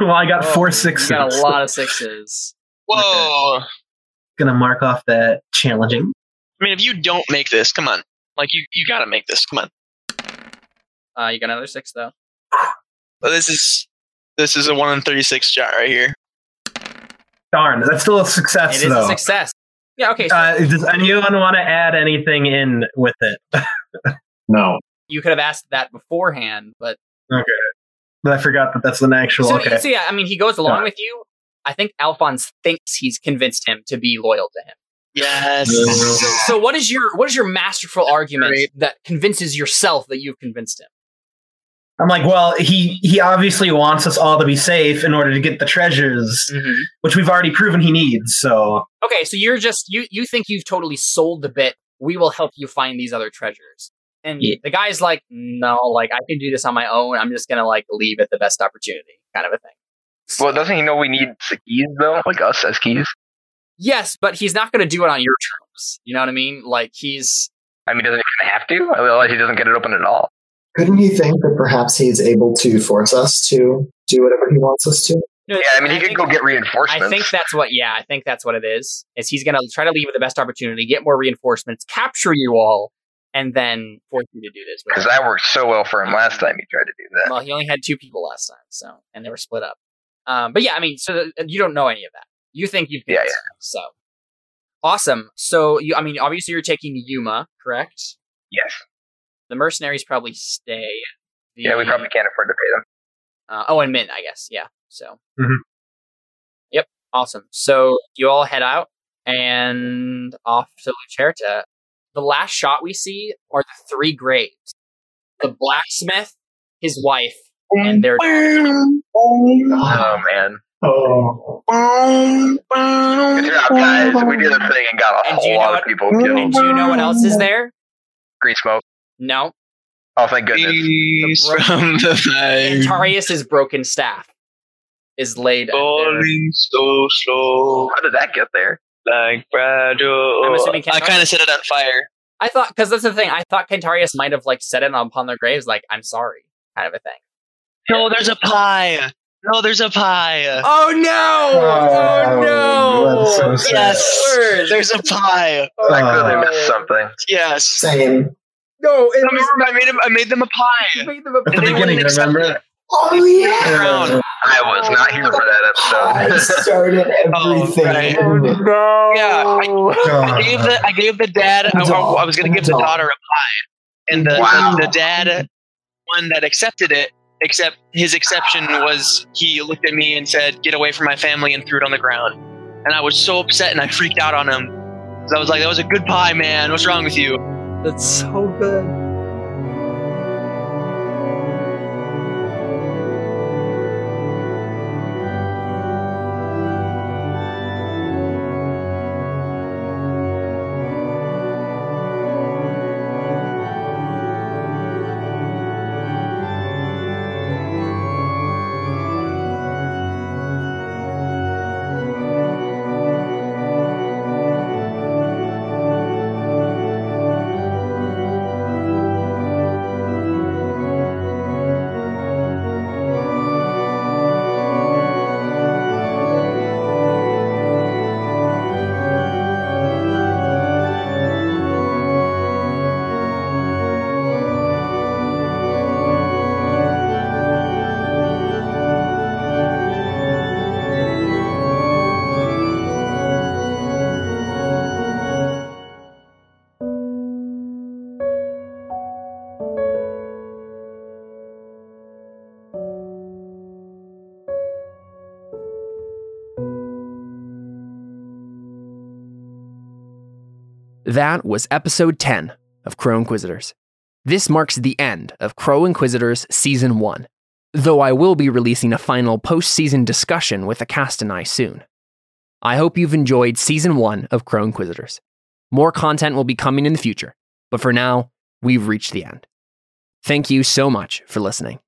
well, I got four Oh, sixes. You got a lot of sixes. Whoa! Gonna mark off that challenging. I mean, if you don't make this, come on. Like you, you gotta make this. Come on. Uh, you got another six though. But this is this is a one in thirty six shot right here. Darn, that's still a success It is though. a success. Yeah. Okay. So Uh, does anyone want to add anything in with it? (laughs) No. you could have asked that beforehand, but okay. But I forgot that that's an actual. so, okay. so yeah. I mean, he goes along Yeah. with you. I think Alphonse thinks he's convinced him to be loyal to him. Yes. So, so what is your what is your masterful argument Great. that convinces yourself that you've convinced him? I'm like, well, he he obviously wants us all to be safe in order to get the treasures, mm-hmm. which we've already proven he needs. So Okay, so you're just you you think you've totally sold the bit. We will help you find these other treasures. And Yeah. the guy's like, no, like I can do this on my own. I'm just gonna like leave at the best opportunity, kind of a thing. Well, doesn't he know we need the keys though? Like us as keys? Yes, but he's not gonna do it on your terms. You know what I mean? Like he's I mean, doesn't he have to? Otherwise, he doesn't get it open at all. Couldn't you think that perhaps he's able to force us to do whatever he wants us to? no, Yeah, I mean, he could think- go get reinforcements. I think that's what. Yeah, I think that's what it is. Is he's gonna try to leave at the best opportunity, get more reinforcements, capture you all, and then force you to do this. because that worked so well for him last time he tried to do that. Well, he only had two people last time, so and they were split up. Um, but yeah, I mean, so th- you don't know any of that. You think you've Yeah, convinced him, so awesome. So you, I mean, obviously you're taking Yuma, correct? Yes. The mercenaries probably stay. The- Yeah, we probably can't afford to pay them. Uh, oh, and Min, I guess. Yeah. So. Mhm. Yep. Awesome. So you all head out and off to Lucerta. The last shot we see are the three graves: the blacksmith, his wife, and their. Oh man, Oh, good job, guys. We did a thing and got a And do you whole know lot what- of people And killed. do you know what else is there? Green smoke. No. Oh, thank goodness. Peace The from the fire. Cantarius' broken staff is laid. there. Falling so slow, How did that get there? like fragile. I'm assuming I kind of set it on fire. I thought because that's the thing. I thought Cantarius might have like set it upon their graves, like "I'm sorry" kind of a thing. No, there's a pie. No, there's a pie. Oh no! Oh, oh no! so yes, there's a pie. I clearly Oh. missed something. Yes. same. No, it Remember, I made him. I made them a pie. made them a at the beginning, accept remember? Oh yeah. Brown. I was not here for that I episode. started (laughs) Oh, everything. right. Oh, no! Yeah, I gave the I gave the dad. I, I was going to give the daughter a pie, and the, Wow. the the dad one that accepted it. Except his exception was he looked at me and said, "Get away from my family," and threw it on the ground. And I was so upset, and I freaked out on him. 'Cause I was like, "That was a good pie, man. What's wrong with you?" That's so good. That was episode 10 of Crow Inquisitors. This marks the end of Crow Inquisitors Season 1, though I will be releasing a final post season discussion with the cast and I soon. I hope you've enjoyed Season 1 of Crow Inquisitors. More content will be coming in the future, but for now, we've reached the end. Thank you so much for listening.